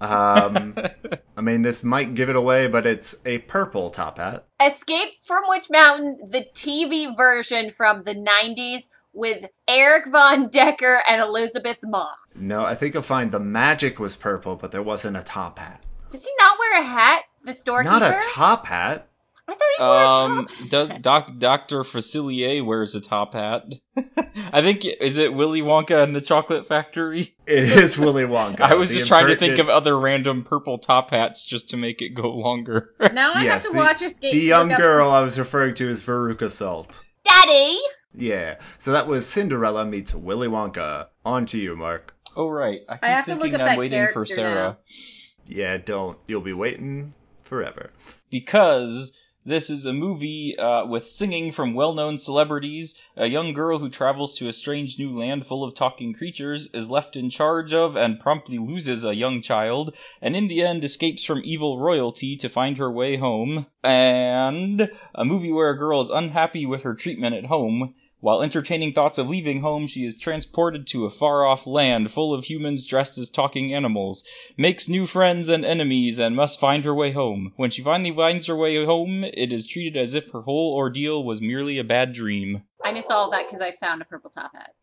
Um, [laughs] I mean, this might give it away, but it's a purple top hat. Escape from Witch Mountain, the TV version from the 90s with Erik von Detten and Elisabeth Moss. No, I think you'll find the magic was purple, but there wasn't a top hat. Does he not wear a hat? The storekeeper? Not a top hat. I thought he wore Um, a top. does Doc Doctor Facilier wears a top hat? [laughs] I think is it Willy Wonka and the Chocolate Factory. It is Willy Wonka. [laughs] I was The just trying to think of other random purple top hats just to make it go longer. [laughs] Now I Yes, have to the- watch skate. The young look up- girl I was referring to is Veruca Salt. Daddy! Yeah. So that was Cinderella meets Willy Wonka. On to you, Mark. oh right, I, keep I have to thinking look up I'm that waiting for character Sarah now. Yeah, don't. You'll be waiting forever. because this is a movie uh, with singing from well-known celebrities. A young girl who travels to a strange new land full of talking creatures is left in charge of and promptly loses a young child, and in the end escapes from evil royalty to find her way home. And a movie where a girl is unhappy with her treatment at home. While entertaining thoughts of leaving home, she is transported to a far-off land full of humans dressed as talking animals makes new friends and enemies and must find her way home. When she finally finds her way home, it is treated as if her whole ordeal was merely a bad dream. I missed all of that because I found a purple top hat.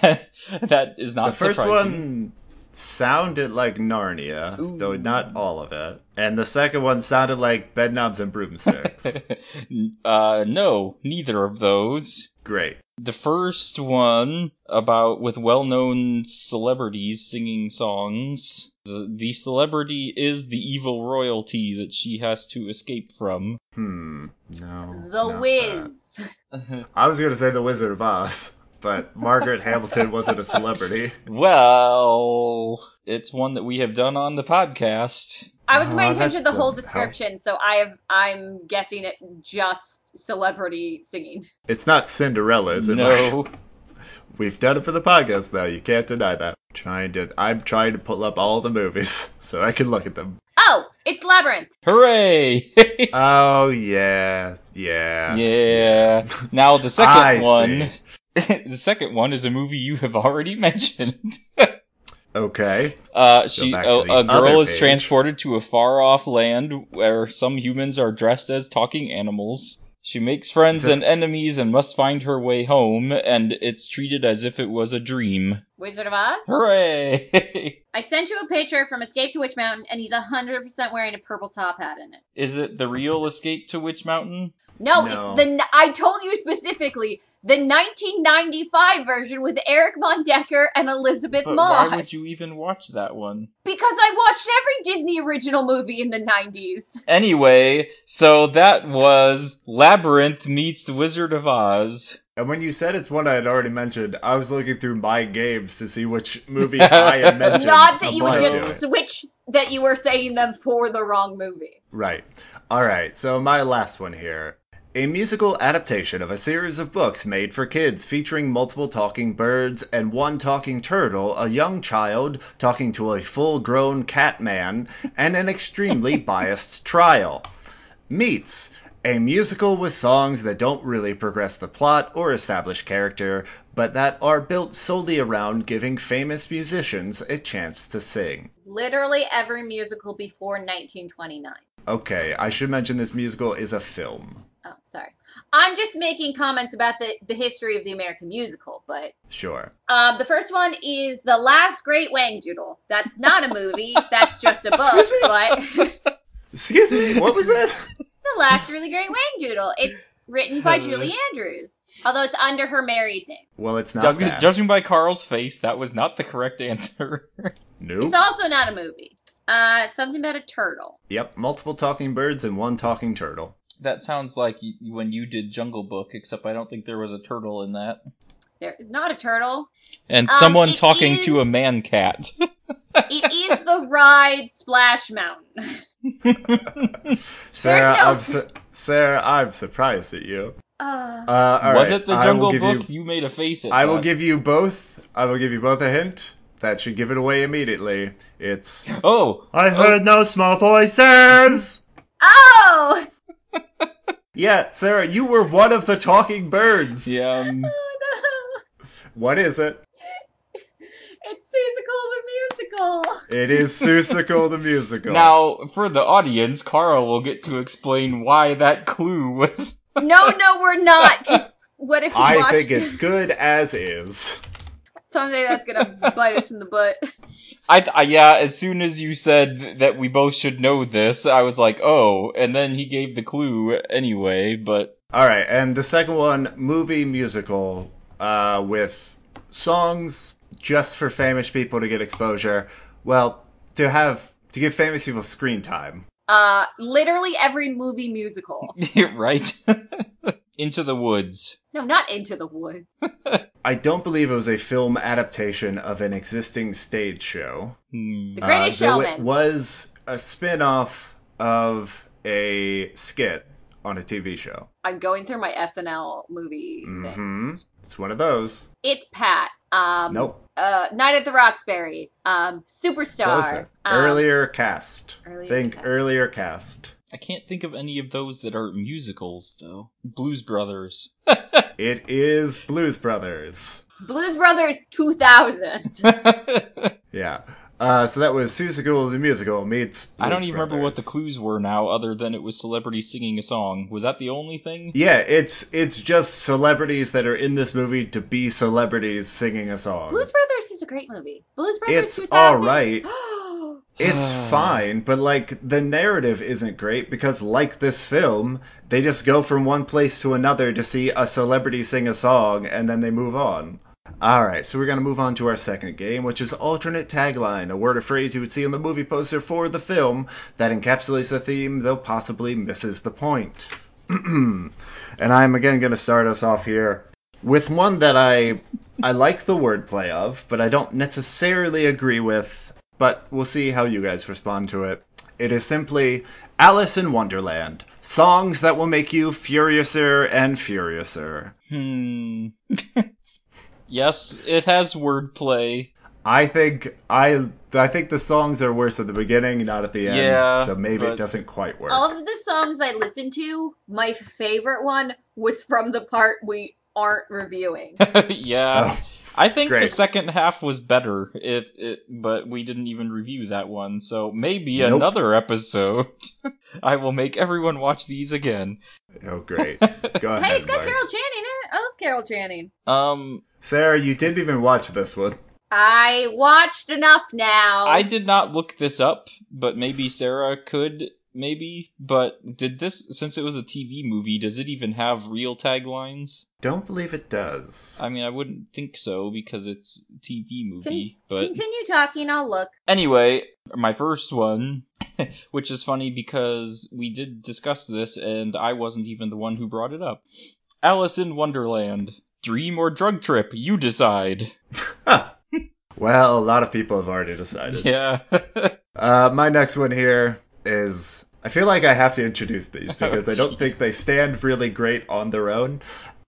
[laughs] that is not the first surprising. one sounded like Narnia, Ooh. though not all of it. And the second one sounded like Bedknobs and Broomsticks. [laughs] uh, no, neither of those. Great. The first one about with well-known celebrities singing songs. The, the celebrity is the evil royalty that she has to escape from. Hmm. No. The not Wiz. I was going to say The Wizard of Oz, but Margaret Hamilton wasn't a celebrity. Well, it's one that we have done on the podcast. I was my Oh, intention that the whole doesn't help. description, so I have I'm guessing it just celebrity singing. It's not Cinderella, is it? No. [laughs] We've done it for the podcast, though. You can't deny that. I'm Trying to, I'm trying to pull up all the movies [laughs] so I can look at them. Oh, it's Labyrinth. Hooray! [laughs] Oh yeah, yeah. yeah. Now the second I one. see. [laughs] the second one is a movie you have already [laughs] mentioned. Okay. Uh, she back a, a girl is page. transported to a far off land where some humans are dressed as talking animals. She makes friends This- and enemies and must find her way home, and it's treated as if it was a dream. Wizard of Oz. Hooray! [laughs] I sent you a picture from Escape to Witch Mountain, and he's hundred percent wearing a purple top hat in it. Is it the real Escape to Witch Mountain? No, No. it's the I told you specifically the 1995 version with Erik von Detten and Elisabeth But Moss. why would you even watch that one? Because I watched every Disney original movie in the 90s. [laughs] Anyway, so that was Labyrinth meets The Wizard of Oz. And when you said it's one I had already mentioned, I was looking through my games to see which movie [laughs] I had mentioned. Not that you would just it. switch that you were saying them for the wrong movie. Right. All right. So my last one here. A musical adaptation of a series of books made for kids featuring multiple talking birds and one talking turtle, a young child talking to a full grown cat man, and an extremely [laughs] biased trial. Meets a musical with songs that don't really progress the plot or establish character, but that are built solely around giving famous musicians a chance to sing. Literally every musical before 1929. Okay, I should mention this musical is a film. Oh, sorry. I'm just making comments about the, the history of the American musical, but Sure. um, the first one is The Last Great Whangdoodle. That's not a movie, [laughs] that's just a book, but [laughs] Excuse me, what was that? [laughs] The Last Really Great Wang Doodle. It's written by Julie Andrews, although it's under her married name. well, it's not Judging, that. judging by Carl's face, that was not the correct answer. nope. It's also not a movie. Uh, something about a turtle. Yep, multiple talking birds and one talking turtle. That sounds like y- when you did Jungle Book, except I don't think there was a turtle in that. There is not a turtle. And Um, someone talking is- to a man cat. [laughs] it is the ride Splash Mountain. [laughs] Sarah, no- I'm su- Sarah, I'm surprised at you. Uh, Uh, all Was right, it the Jungle Book? You, You, made a face at I will give you both. I will give you both a hint that should give it away immediately. It's Oh, I heard no small voices. oh! Yeah, Sarah, you were one of the talking birds. yeah. um, [laughs] Oh no! What is it? It's Seussical the musical. It is Seussical the musical. Now, for the audience, Carl will get to explain why that clue was. No, no, we're not. 'cause what if we I watched think it's good as is. Something that's gonna [laughs] bite us in the butt? I, I yeah. As soon as you said that we both should know this, I was like, oh. And then he gave the clue anyway. But All right, and the second one, movie musical, uh, with songs just for famous people to get exposure. Well, to have to give famous people screen time. Uh, literally every movie musical. [laughs] right. [laughs] Into the woods. No, not Into the Woods. [laughs] I don't believe it was a film adaptation of an existing stage show. Hmm. The Greatest Uh, though Showman. It was a spin-off of a skit on a TV show. I'm going through my SNL movie thing. hmm It's one of those. It's Pat. Um, Nope. Uh, Night at the Roxbury. Um, Superstar. Closer. Um, earlier cast. earlier Think cast. earlier cast. I can't think of any of those that are musicals though. Blues Brothers. [laughs] It is Blues Brothers. Blues Brothers 2000. [laughs] Yeah. Uh, so that was Seussical the musical meets. Blues I don't even remember what the clues were now, other than it was celebrities singing a song. Was that the only thing? Yeah, it's it's just celebrities that are in this movie to be celebrities singing a song. Blues Brothers is a great movie. Blues Brothers It's 2000. all right. right. [gasps] It's [sighs] fine, but like the narrative isn't great because, like this film, they just go from one place to another to see a celebrity sing a song and then they move on. Alright, so we're gonna move on to our second game, which is alternate tagline, a word or phrase you would see on the movie poster for the film that encapsulates the theme, though possibly misses the point. [clears throat] and I'm again gonna start us off here with one that I I like the wordplay of, but I don't necessarily agree with. But we'll see how you guys respond to it. It is simply Alice in Wonderland. Songs that will make you furiouser and furiouser. Hmm. [laughs] yes, it has wordplay. I think I I think the songs are worse at the beginning, not at the end. Yeah, so maybe it doesn't quite work. Of the songs I listened to, my favorite one was from the part we aren't reviewing. [laughs] yeah. Oh, I think the second half was better if it but we didn't even review that one. So maybe Nope. another episode [laughs] I will make everyone watch these again. Oh great. [laughs] Go ahead. hey, it's got Mark. Carol Channing in it. I love Carol Channing. Um Sarah, you didn't even watch this one. I watched enough now. I did not look this up, but maybe Sarah could maybe, but did this since it was a TV movie, does it even have real taglines? Don't believe it does. I mean, I wouldn't think so because it's a TV Con- movie, but Continue talking, I'll look. Anyway, my first one, [laughs] which is funny because we did discuss this and I wasn't even the one who brought it up. Alice in Wonderland. Dream or drug trip, you decide. Well, a lot of people have already decided. Yeah. [laughs] Uh, my next one here is. I feel like I have to introduce these because I don't think they stand really great on their own.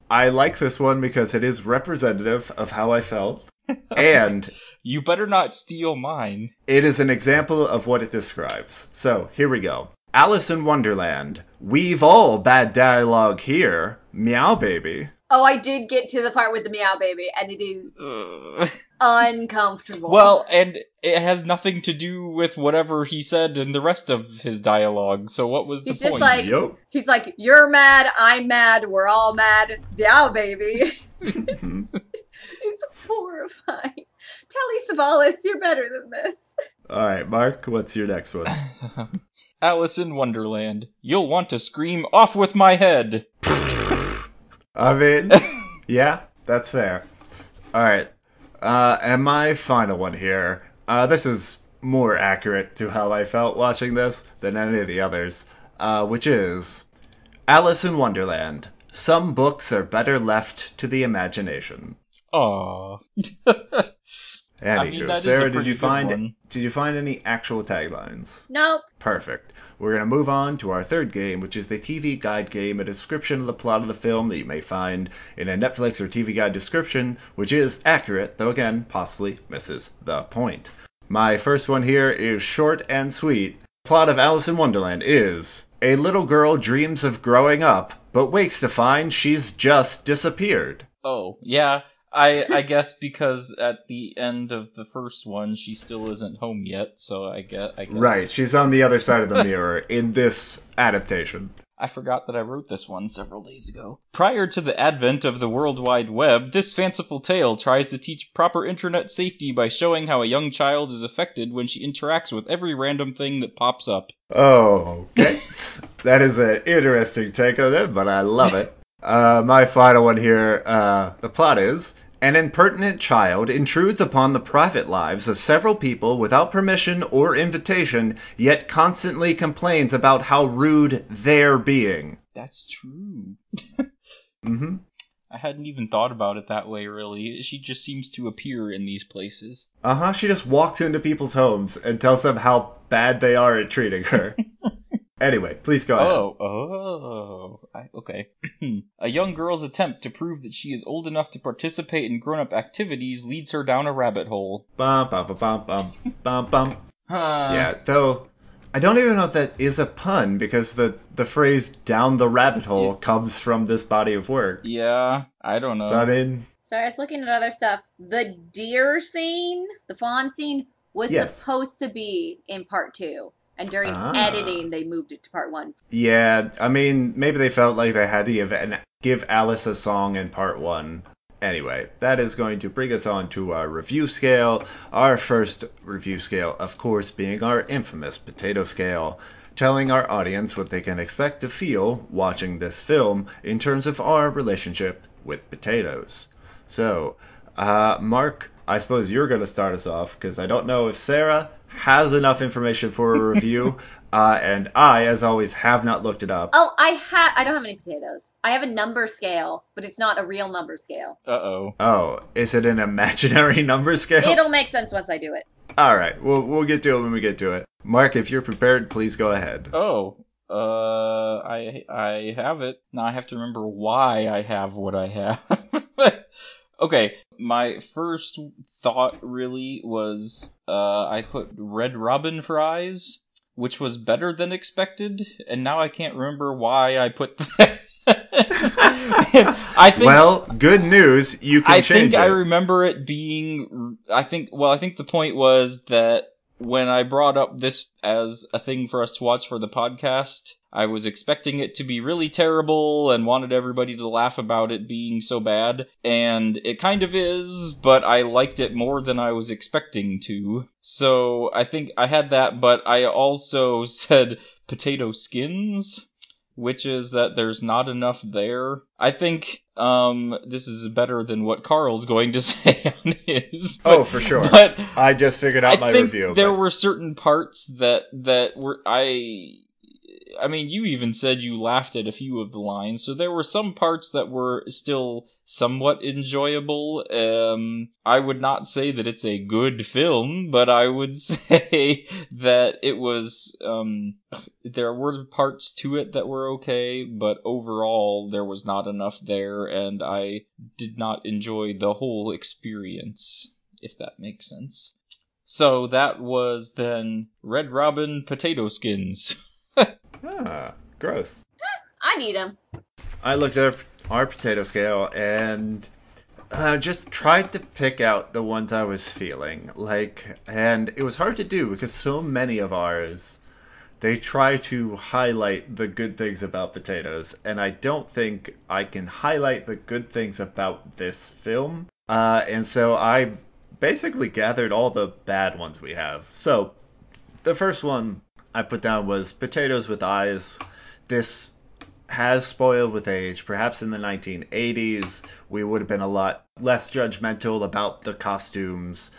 I like this one because it is representative of how I felt, [laughs] and you better not steal mine. it is an example of what it describes. So, here we go. Alice in Wonderland. We've all bad dialogue here. Meow baby. Oh, I did get to the part with the meow baby, and it is uncomfortable. well, and it has nothing to do with whatever he said in the rest of his dialogue, so what was the He's just point? like- Yup. he's like, "You're mad, I'm mad, we're all mad, meow baby." [laughs] Mm-hmm. [laughs] it's horrifying. Telly Savalas, you're better than this. Alright, Mark, what's your next one? [laughs] Alice in Wonderland. You'll want to scream off with my head. I mean, [laughs] yeah, that's fair. All right, uh, and my final one here. Uh, this is more accurate to how I felt watching this than any of the others, uh, which is Alice in Wonderland. Some books are better left to the imagination. Aww. [laughs] Anywho, mean, that is a Sarah, did you find one. did you find any actual taglines? Nope. Perfect. We're going to move on to our third game, which is the TV Guide game, a description of the plot of the film that you may find in a Netflix or TV Guide description, which is accurate, though again, possibly misses the point. My first one here is short and sweet. Plot of Alice in Wonderland is a little girl dreams of growing up, but wakes to find she's just disappeared. Oh, yeah. I I guess because at the end of the first one, she still isn't home yet. So I get. I guess. Right, she's on the other side of the mirror in this adaptation. I forgot that I wrote this one several days ago. Prior to the advent of the World Wide Web, this fanciful tale tries to teach proper internet safety by showing how a young child is affected when she interacts with every random thing that pops up. Oh, okay. [laughs] that is an interesting take on it, but I love it. Uh, my final one here. Uh, the plot is an impertinent child intrudes upon the private lives of several people without permission or invitation, yet constantly complains about how rude they're being. That's true. [laughs] [laughs] Mm hmm I hadn't even thought about it that way, really. She just seems to appear in these places. Uh huh. She just walks into people's homes and tells them how bad they are at treating her. [laughs] anyway, please go ahead. Oh, oh, I, okay. [clears throat] a young girl's attempt to prove that she is old enough to participate in grown-up activities leads her down a rabbit hole. Bum bum bum bum bum bum bum. [laughs] Uh, Yeah, though I don't even know if that is a pun because the the phrase "down the rabbit hole" comes from this body of work. Yeah, I don't know. So I mean, Sorry, I was looking at other stuff. The deer scene, the fawn scene, was Yes. supposed to be in part two. And during Ah. editing, they moved it to part one. yeah, I mean, maybe they felt like they had to give an, give Alice a song in part one. Anyway, that is going to bring us on to our review scale. Our first review scale, of course, being our infamous potato scale, telling our audience what they can expect to feel watching this film in terms of our relationship with potatoes. So, uh, Mark, I suppose you're going to start us off because I don't know if Sarah has enough information for a [laughs] review, uh, and I, as always, have not looked it up. Oh, I have. I don't have any potatoes. I have a number scale, but it's not a real number scale. Uh-oh. Oh, is it an imaginary [laughs] number scale? It'll make sense once I do it. All right, we'll we'll get to it when we get to it. Mark, if you're prepared, please go ahead. Oh, uh, I I have it. Now I have to remember why I have what I have. [laughs] okay, my first thought really was uh, I put Red Robin fries, which was better than expected, and now I can't remember why I put [laughs] that. I think well, good news, you can change. I think I remember it being. I think. Well, I think the point was that when I brought up this as a thing for us to watch for the podcast, I was expecting it to be really terrible and wanted everybody to laugh about it being so bad, and it kind of is, but I liked it more than I was expecting to. So I think I had that, but I also [laughs] said potato skins which is that there's not enough there. I think um this is better than what Carl's going to [laughs] say on his. but- oh, for sure. But I just figured out I my think review. there but- were certain parts that that were I I mean, you even said you laughed at a few of the lines, so there were some parts that were still somewhat enjoyable. Um, I would not say that it's a good film, but I would [laughs] say that it was, um, there were parts to it that were okay, but overall there was not enough there, and I did not enjoy the whole experience, if that makes sense. So that was then Red Robin Potato Skins. [laughs] Ah, gross. I'd eat them. I looked at our, potato scale and uh, just tried to pick out the ones I was feeling. Like, and it was hard to do because so many of ours, they try to highlight the good things about potatoes, and I don't think I can highlight the good things about this film. Uh, and so I basically gathered all the bad ones we have. So, the first one I put down was potatoes with eyes. This has spoiled with age. Perhaps in the 1980s, we would have been a lot less judgmental about the costumes.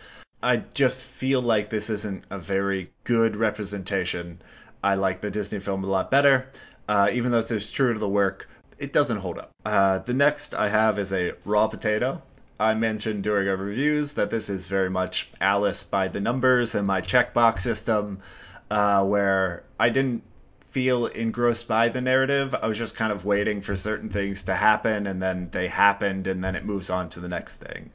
I just feel like this isn't a very good representation. I like the Disney film a lot better. Uh, even though it's true to the work, it doesn't hold up. Uh, the next I have is a raw potato. I mentioned during our reviews that this is very much Alice by the numbers and my checkbox system, uh, where I didn't feel engrossed by the narrative. I was just kind of waiting for certain things to happen, and then they happened, and then it moves on to the next thing.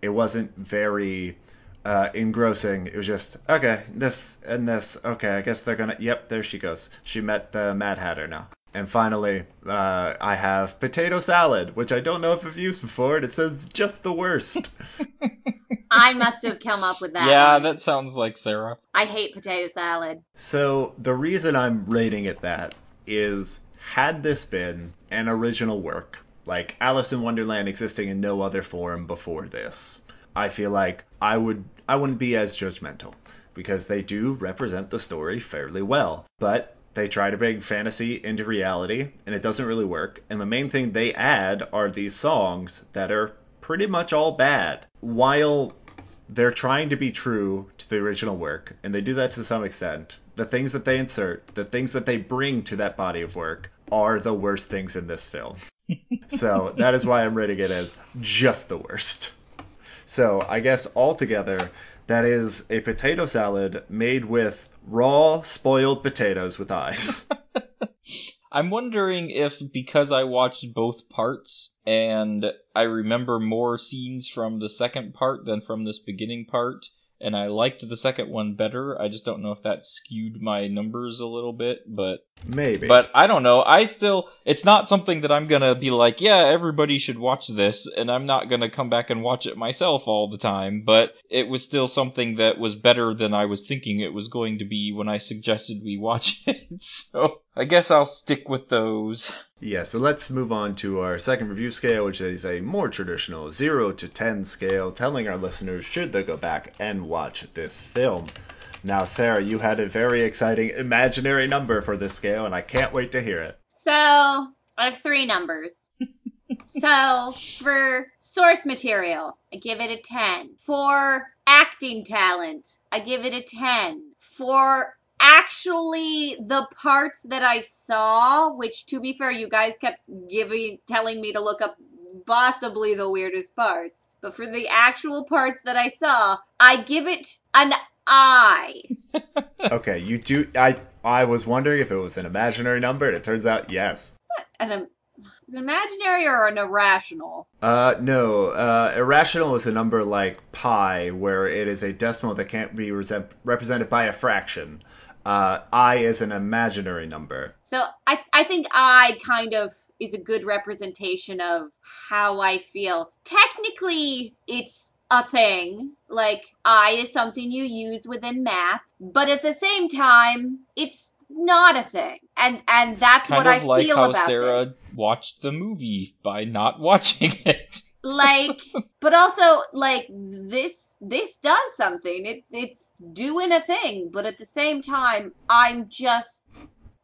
It wasn't very uh, engrossing. It was just okay, this and this. Okay, I guess they're gonna. Yep, there she goes. She met the Mad Hatter now. And finally, uh, I have potato salad, which I don't know if I've used before, and it says just the worst. [laughs] I must have come up with that. Yeah, that sounds like Sarah. I hate potato salad. so the reason I'm rating it that is, had this been an original work, like Alice in Wonderland existing in no other form before this, I feel like I would I wouldn't be as judgmental because they do represent the story fairly well. But they try to bring fantasy into reality and it doesn't really work. And the main thing they add are these songs that are pretty much all bad. While they're trying to be true to the original work, and they do that to some extent. The things that they insert, the things that they bring to that body of work, are the worst things in this film. [laughs] so that is why I'm rating it as just the worst. So I guess altogether, that is a potato salad made with raw, spoiled potatoes with eyes. [laughs] I'm wondering if because I watched both parts and I remember more scenes from the second part than from this beginning part, and I liked the second one better. I just don't know if that skewed my numbers a little bit, but Maybe. but I don't know. I still it's not something that I'm going to be like, yeah, everybody should watch this and I'm not going to come back and watch it myself all the time, but it was still something that was better than I was thinking it was going to be when I suggested we watch [laughs] it. So, I guess I'll stick with those. Yeah, so let's move on to our second review scale, which is a more traditional 0 to 10 scale, telling our listeners should they go back and watch this film. Now, Sarah, you had a very exciting imaginary number for this scale, and I can't wait to hear it. So I have three numbers. [laughs] so for source material, I give it a 10. For acting talent, I give it a 10. For actually the parts that I saw, which to be fair, you guys kept giving telling me to look up possibly the weirdest parts. But for the actual parts that I saw, I give it an I. [laughs] Okay, you do. I I was wondering if it was an imaginary number, and it turns out yes. An, um, is it imaginary or an irrational? Uh, no. Uh, irrational is a number like pi, where it is a decimal that can't be resent- represented by a fraction. Uh, I is an imaginary number. So I I think I kind of is a good representation of how I feel. Technically, it's a thing. Like I is something you use within math, but at the same time, it's not a thing. And and that's Kind what of I like feel how about Sarah this. watched the movie by not [laughs] watching it. Like but also like this this does something it it's doing a thing but at the same time i'm just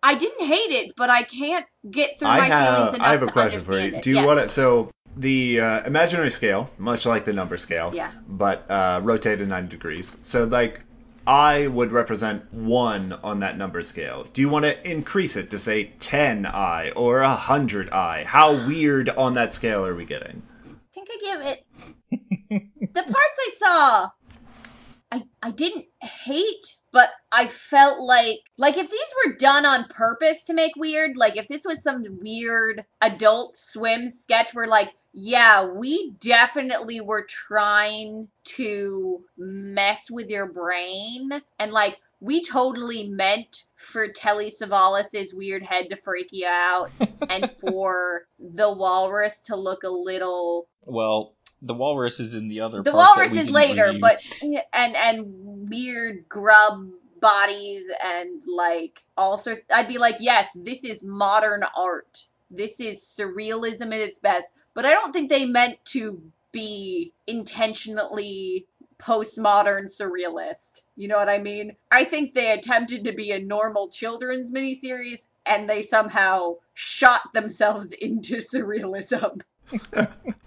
i didn't hate it but i can't get through I my feelings have enough I have a question for you. it. Do you Yes. want to? So the uh, imaginary scale, much like the number scale, Yeah. but uh, rotated ninety degrees. So like. I would represent one on that number scale. Do you want to increase it to say 10 I or 100 I? How weird on that scale are we getting? Give it the parts I saw. I I didn't hate, but I felt like like if these were done on purpose to make weird, like if this was some weird adult swim sketch where like yeah, we definitely were trying to mess with your brain and like we totally meant for Telly Savalas's weird head to freak you out and [laughs] for the walrus to look a little Well, the walrus is in the other. the part that walrus we is later, review. but and and weird grub bodies and like all sorts. I'd be like, yes, this is modern art. This is surrealism at its best. But I don't think they meant to be intentionally postmodern surrealist. You know what I mean? I think they attempted to be a normal children's miniseries and they somehow shot themselves [laughs] into surrealism. [laughs]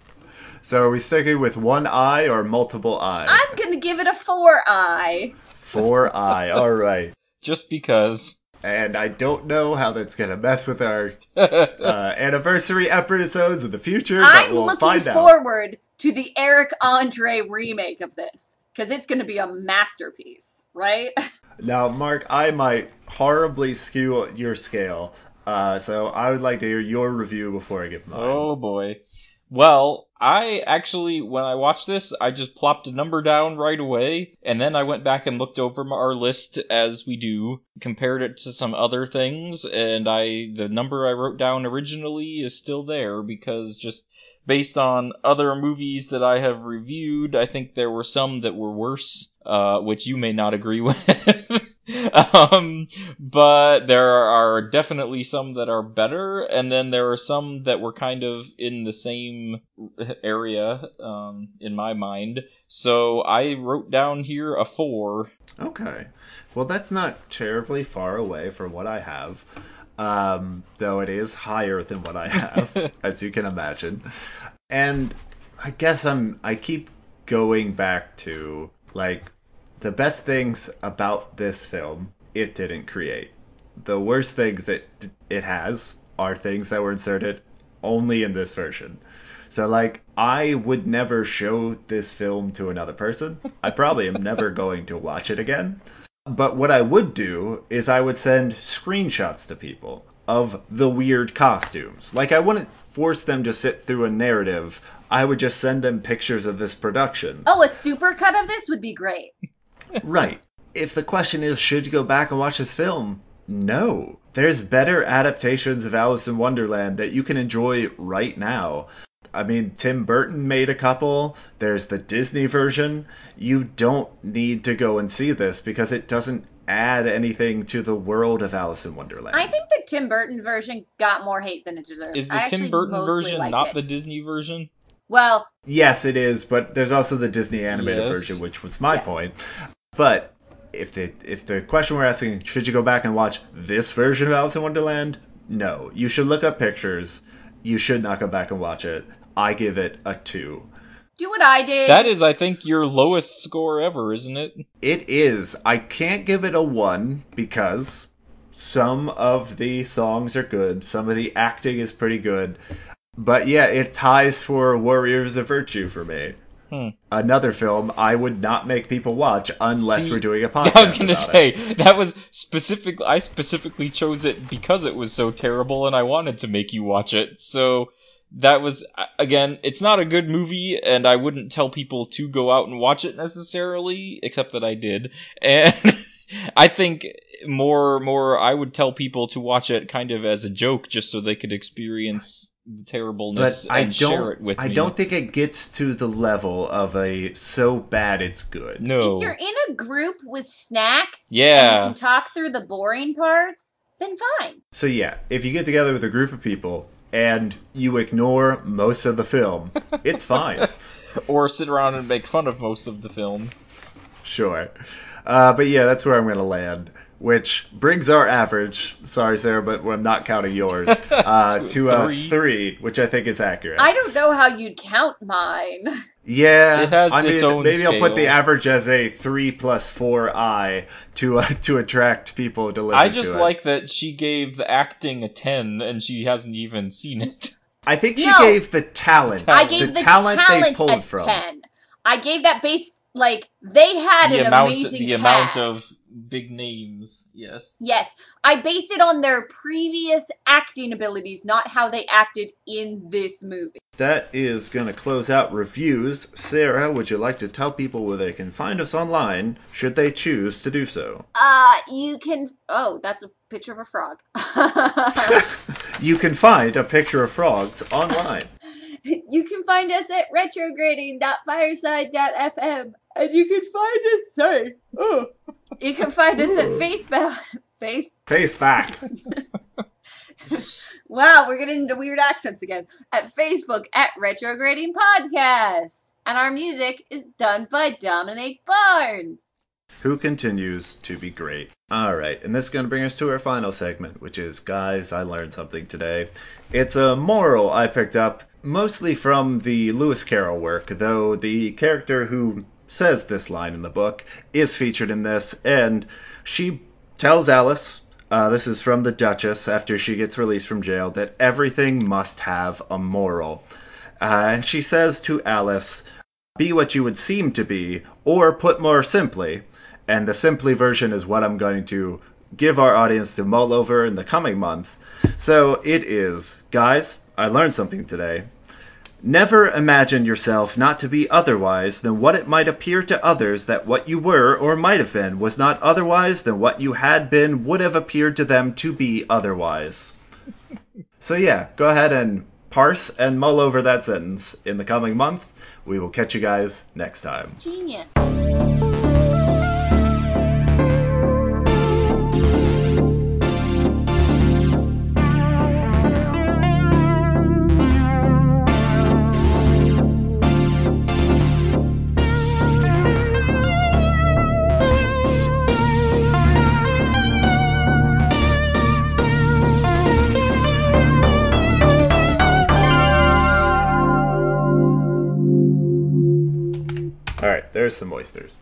So are we sticking with one eye or multiple eye? I'm gonna give it a four eye. Four eye. All right. [laughs] just because. And I don't know how that's gonna mess with our [laughs] uh, anniversary episodes in the future, but I'm we'll looking find out. forward to the Eric Andre remake of this because it's going to be a masterpiece, right? [laughs] Now, Mark, I might horribly skew your scale, uh, so I would like to hear your review before I give mine. Oh boy. Well, I actually, when I watched this, I just plopped a number down right away, and then I went back and looked over our list as we do, compared it to some other things, and I, the number I wrote down originally is still there because just based on other movies that I have reviewed, I think there were some that were worse, uh, which you may not agree [laughs] with. [laughs] um, but there are definitely some that are better, and then there are some that were kind of in the same area, um, in my mind. So I wrote down here a four. Okay. Well, that's not terribly far away from what I have, um, though it is higher than what I have, [laughs] as you can imagine. And I guess I'm. I keep going back to like the best things about this film. It didn't create. The worst things it it has are things that were inserted only in this version. So like I would never show this film to another person. I probably am never [laughs] going to watch it again. But what I would do is I would send screenshots to people of the weird costumes. Like I wouldn't force them to sit through a narrative. I would just send them pictures of this production. Oh, a supercut of this would be great. Right. If the question is should you go back and watch this film? No. There's better adaptations of Alice in Wonderland that you can enjoy right now. I mean, Tim Burton made a couple. There's the Disney version. You don't need to go and see this because it doesn't add anything to the world of Alice in Wonderland. I think the Tim Burton version got more hate than it deserved. Is the actually Tim Burton version not it. the Disney version? Well, Yes, it is, but there's also the Disney animated Yes. version, which was my Yes. point. But if the if the question we're asking, should you go back and watch this version of Alice in Wonderland? No. You should look up pictures. You should not go back and watch it. I give it a two. do what I did. That is, I think, your lowest score ever, isn't it? It is. I can't give it a one because some of the songs are good, some of the acting is pretty good. But yeah, it ties for Warriors of Virtue for me. Hmm. Another film I would not make people watch unless See, we're doing a podcast. [laughs] I was gonna say it. that was specific. I specifically chose it because it was so terrible, and I wanted to make you watch it. So that was again, it's not a good movie, and I wouldn't tell people to go out and watch it necessarily, except that I did. [laughs] And I think more, more, I would tell people to watch it kind of as a joke, just so they could experience the But terribleness I and share it don't. with I me. don't think it gets to the level of a so bad it's good. No. If you're in a group with snacks, and Yeah. you can talk through the boring parts, then fine. So yeah, if you get together with a group of people and you ignore most of the film, [laughs] it's fine. or sit around and make fun of most of the film. Sure. Uh, but yeah, that's where I'm going to land. Which brings our average, sorry, Sarah, but I'm not counting yours, [laughs] uh, to a Three. three, which I think is accurate. I don't know how you'd count mine. yeah, It has I its mean, own maybe I'll put the average as a three plus four I to uh, to attract people to listen I just to it. like that she gave the acting a 10 and she hasn't even seen it. I think she No. gave the talent. I The gave the, talent, talent, they pulled a from. 10. I gave that base, like, they had the an amount amazing the cast. amount of big names, yes. Yes, I based it on their previous acting abilities, not how they acted in this movie. That is going to close out reviews. Sarah, would you like to tell people where they can find us online should they choose to do so? Uh, you can. Oh, that's a picture of a frog. [laughs] [laughs] You can find a picture of frogs online. [laughs] you can find us at retrograding.fireside.fm. And you can find us, sorry. Oh. You can find us at Facebook. Face. Face back. [laughs] Wow, we're getting into weird accents again. At Facebook at Retrograding Podcast. And our music is done by Dominic Barnes. Who continues to be great. Alright, and this is going to bring us to our final segment, which is Guys, I Learned Something Today. It's a moral I picked up mostly from the Lewis Carroll work, though the character who says this line in the book is featured in this, and she tells Alice, uh, this is from the Duchess after she gets released from jail, that everything must have a moral. Uh, and she says to Alice, Be what you would seem to be, or put more simply. And the simply version is what I'm going to give our audience to mull over in the coming month. So it is, guys, I learned something today. Never imagine yourself not to be otherwise than what it might appear to others that what you were or might have been was not otherwise than what you had been would have appeared to them to be otherwise. so, yeah, go ahead and parse and mull over that sentence in the coming month. We will catch you guys next time. Genius. There's some oysters.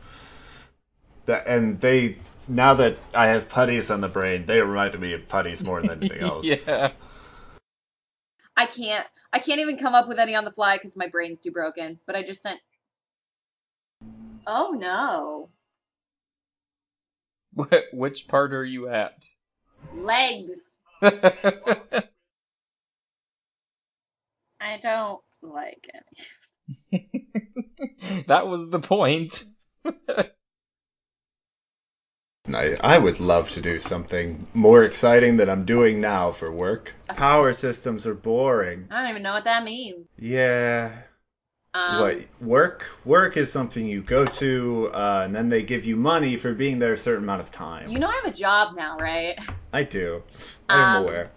That and they now that I have putties on the brain, they reminded me of putties more than anything [laughs] else. yeah. I can't. I can't even come up with any on the fly because my brain's too broken. But I just sent. Oh no, Wh- Which part are you at? legs. [laughs] I don't like it. That was the point. I, I would love to do something more exciting than I'm doing now for work. Power systems are boring. I don't even know what that means. Yeah. Um, what work? Work is something you go to, uh, and then they give you money for being there a certain amount of time. You know I have a job now, right? I do. I'm Um, aware.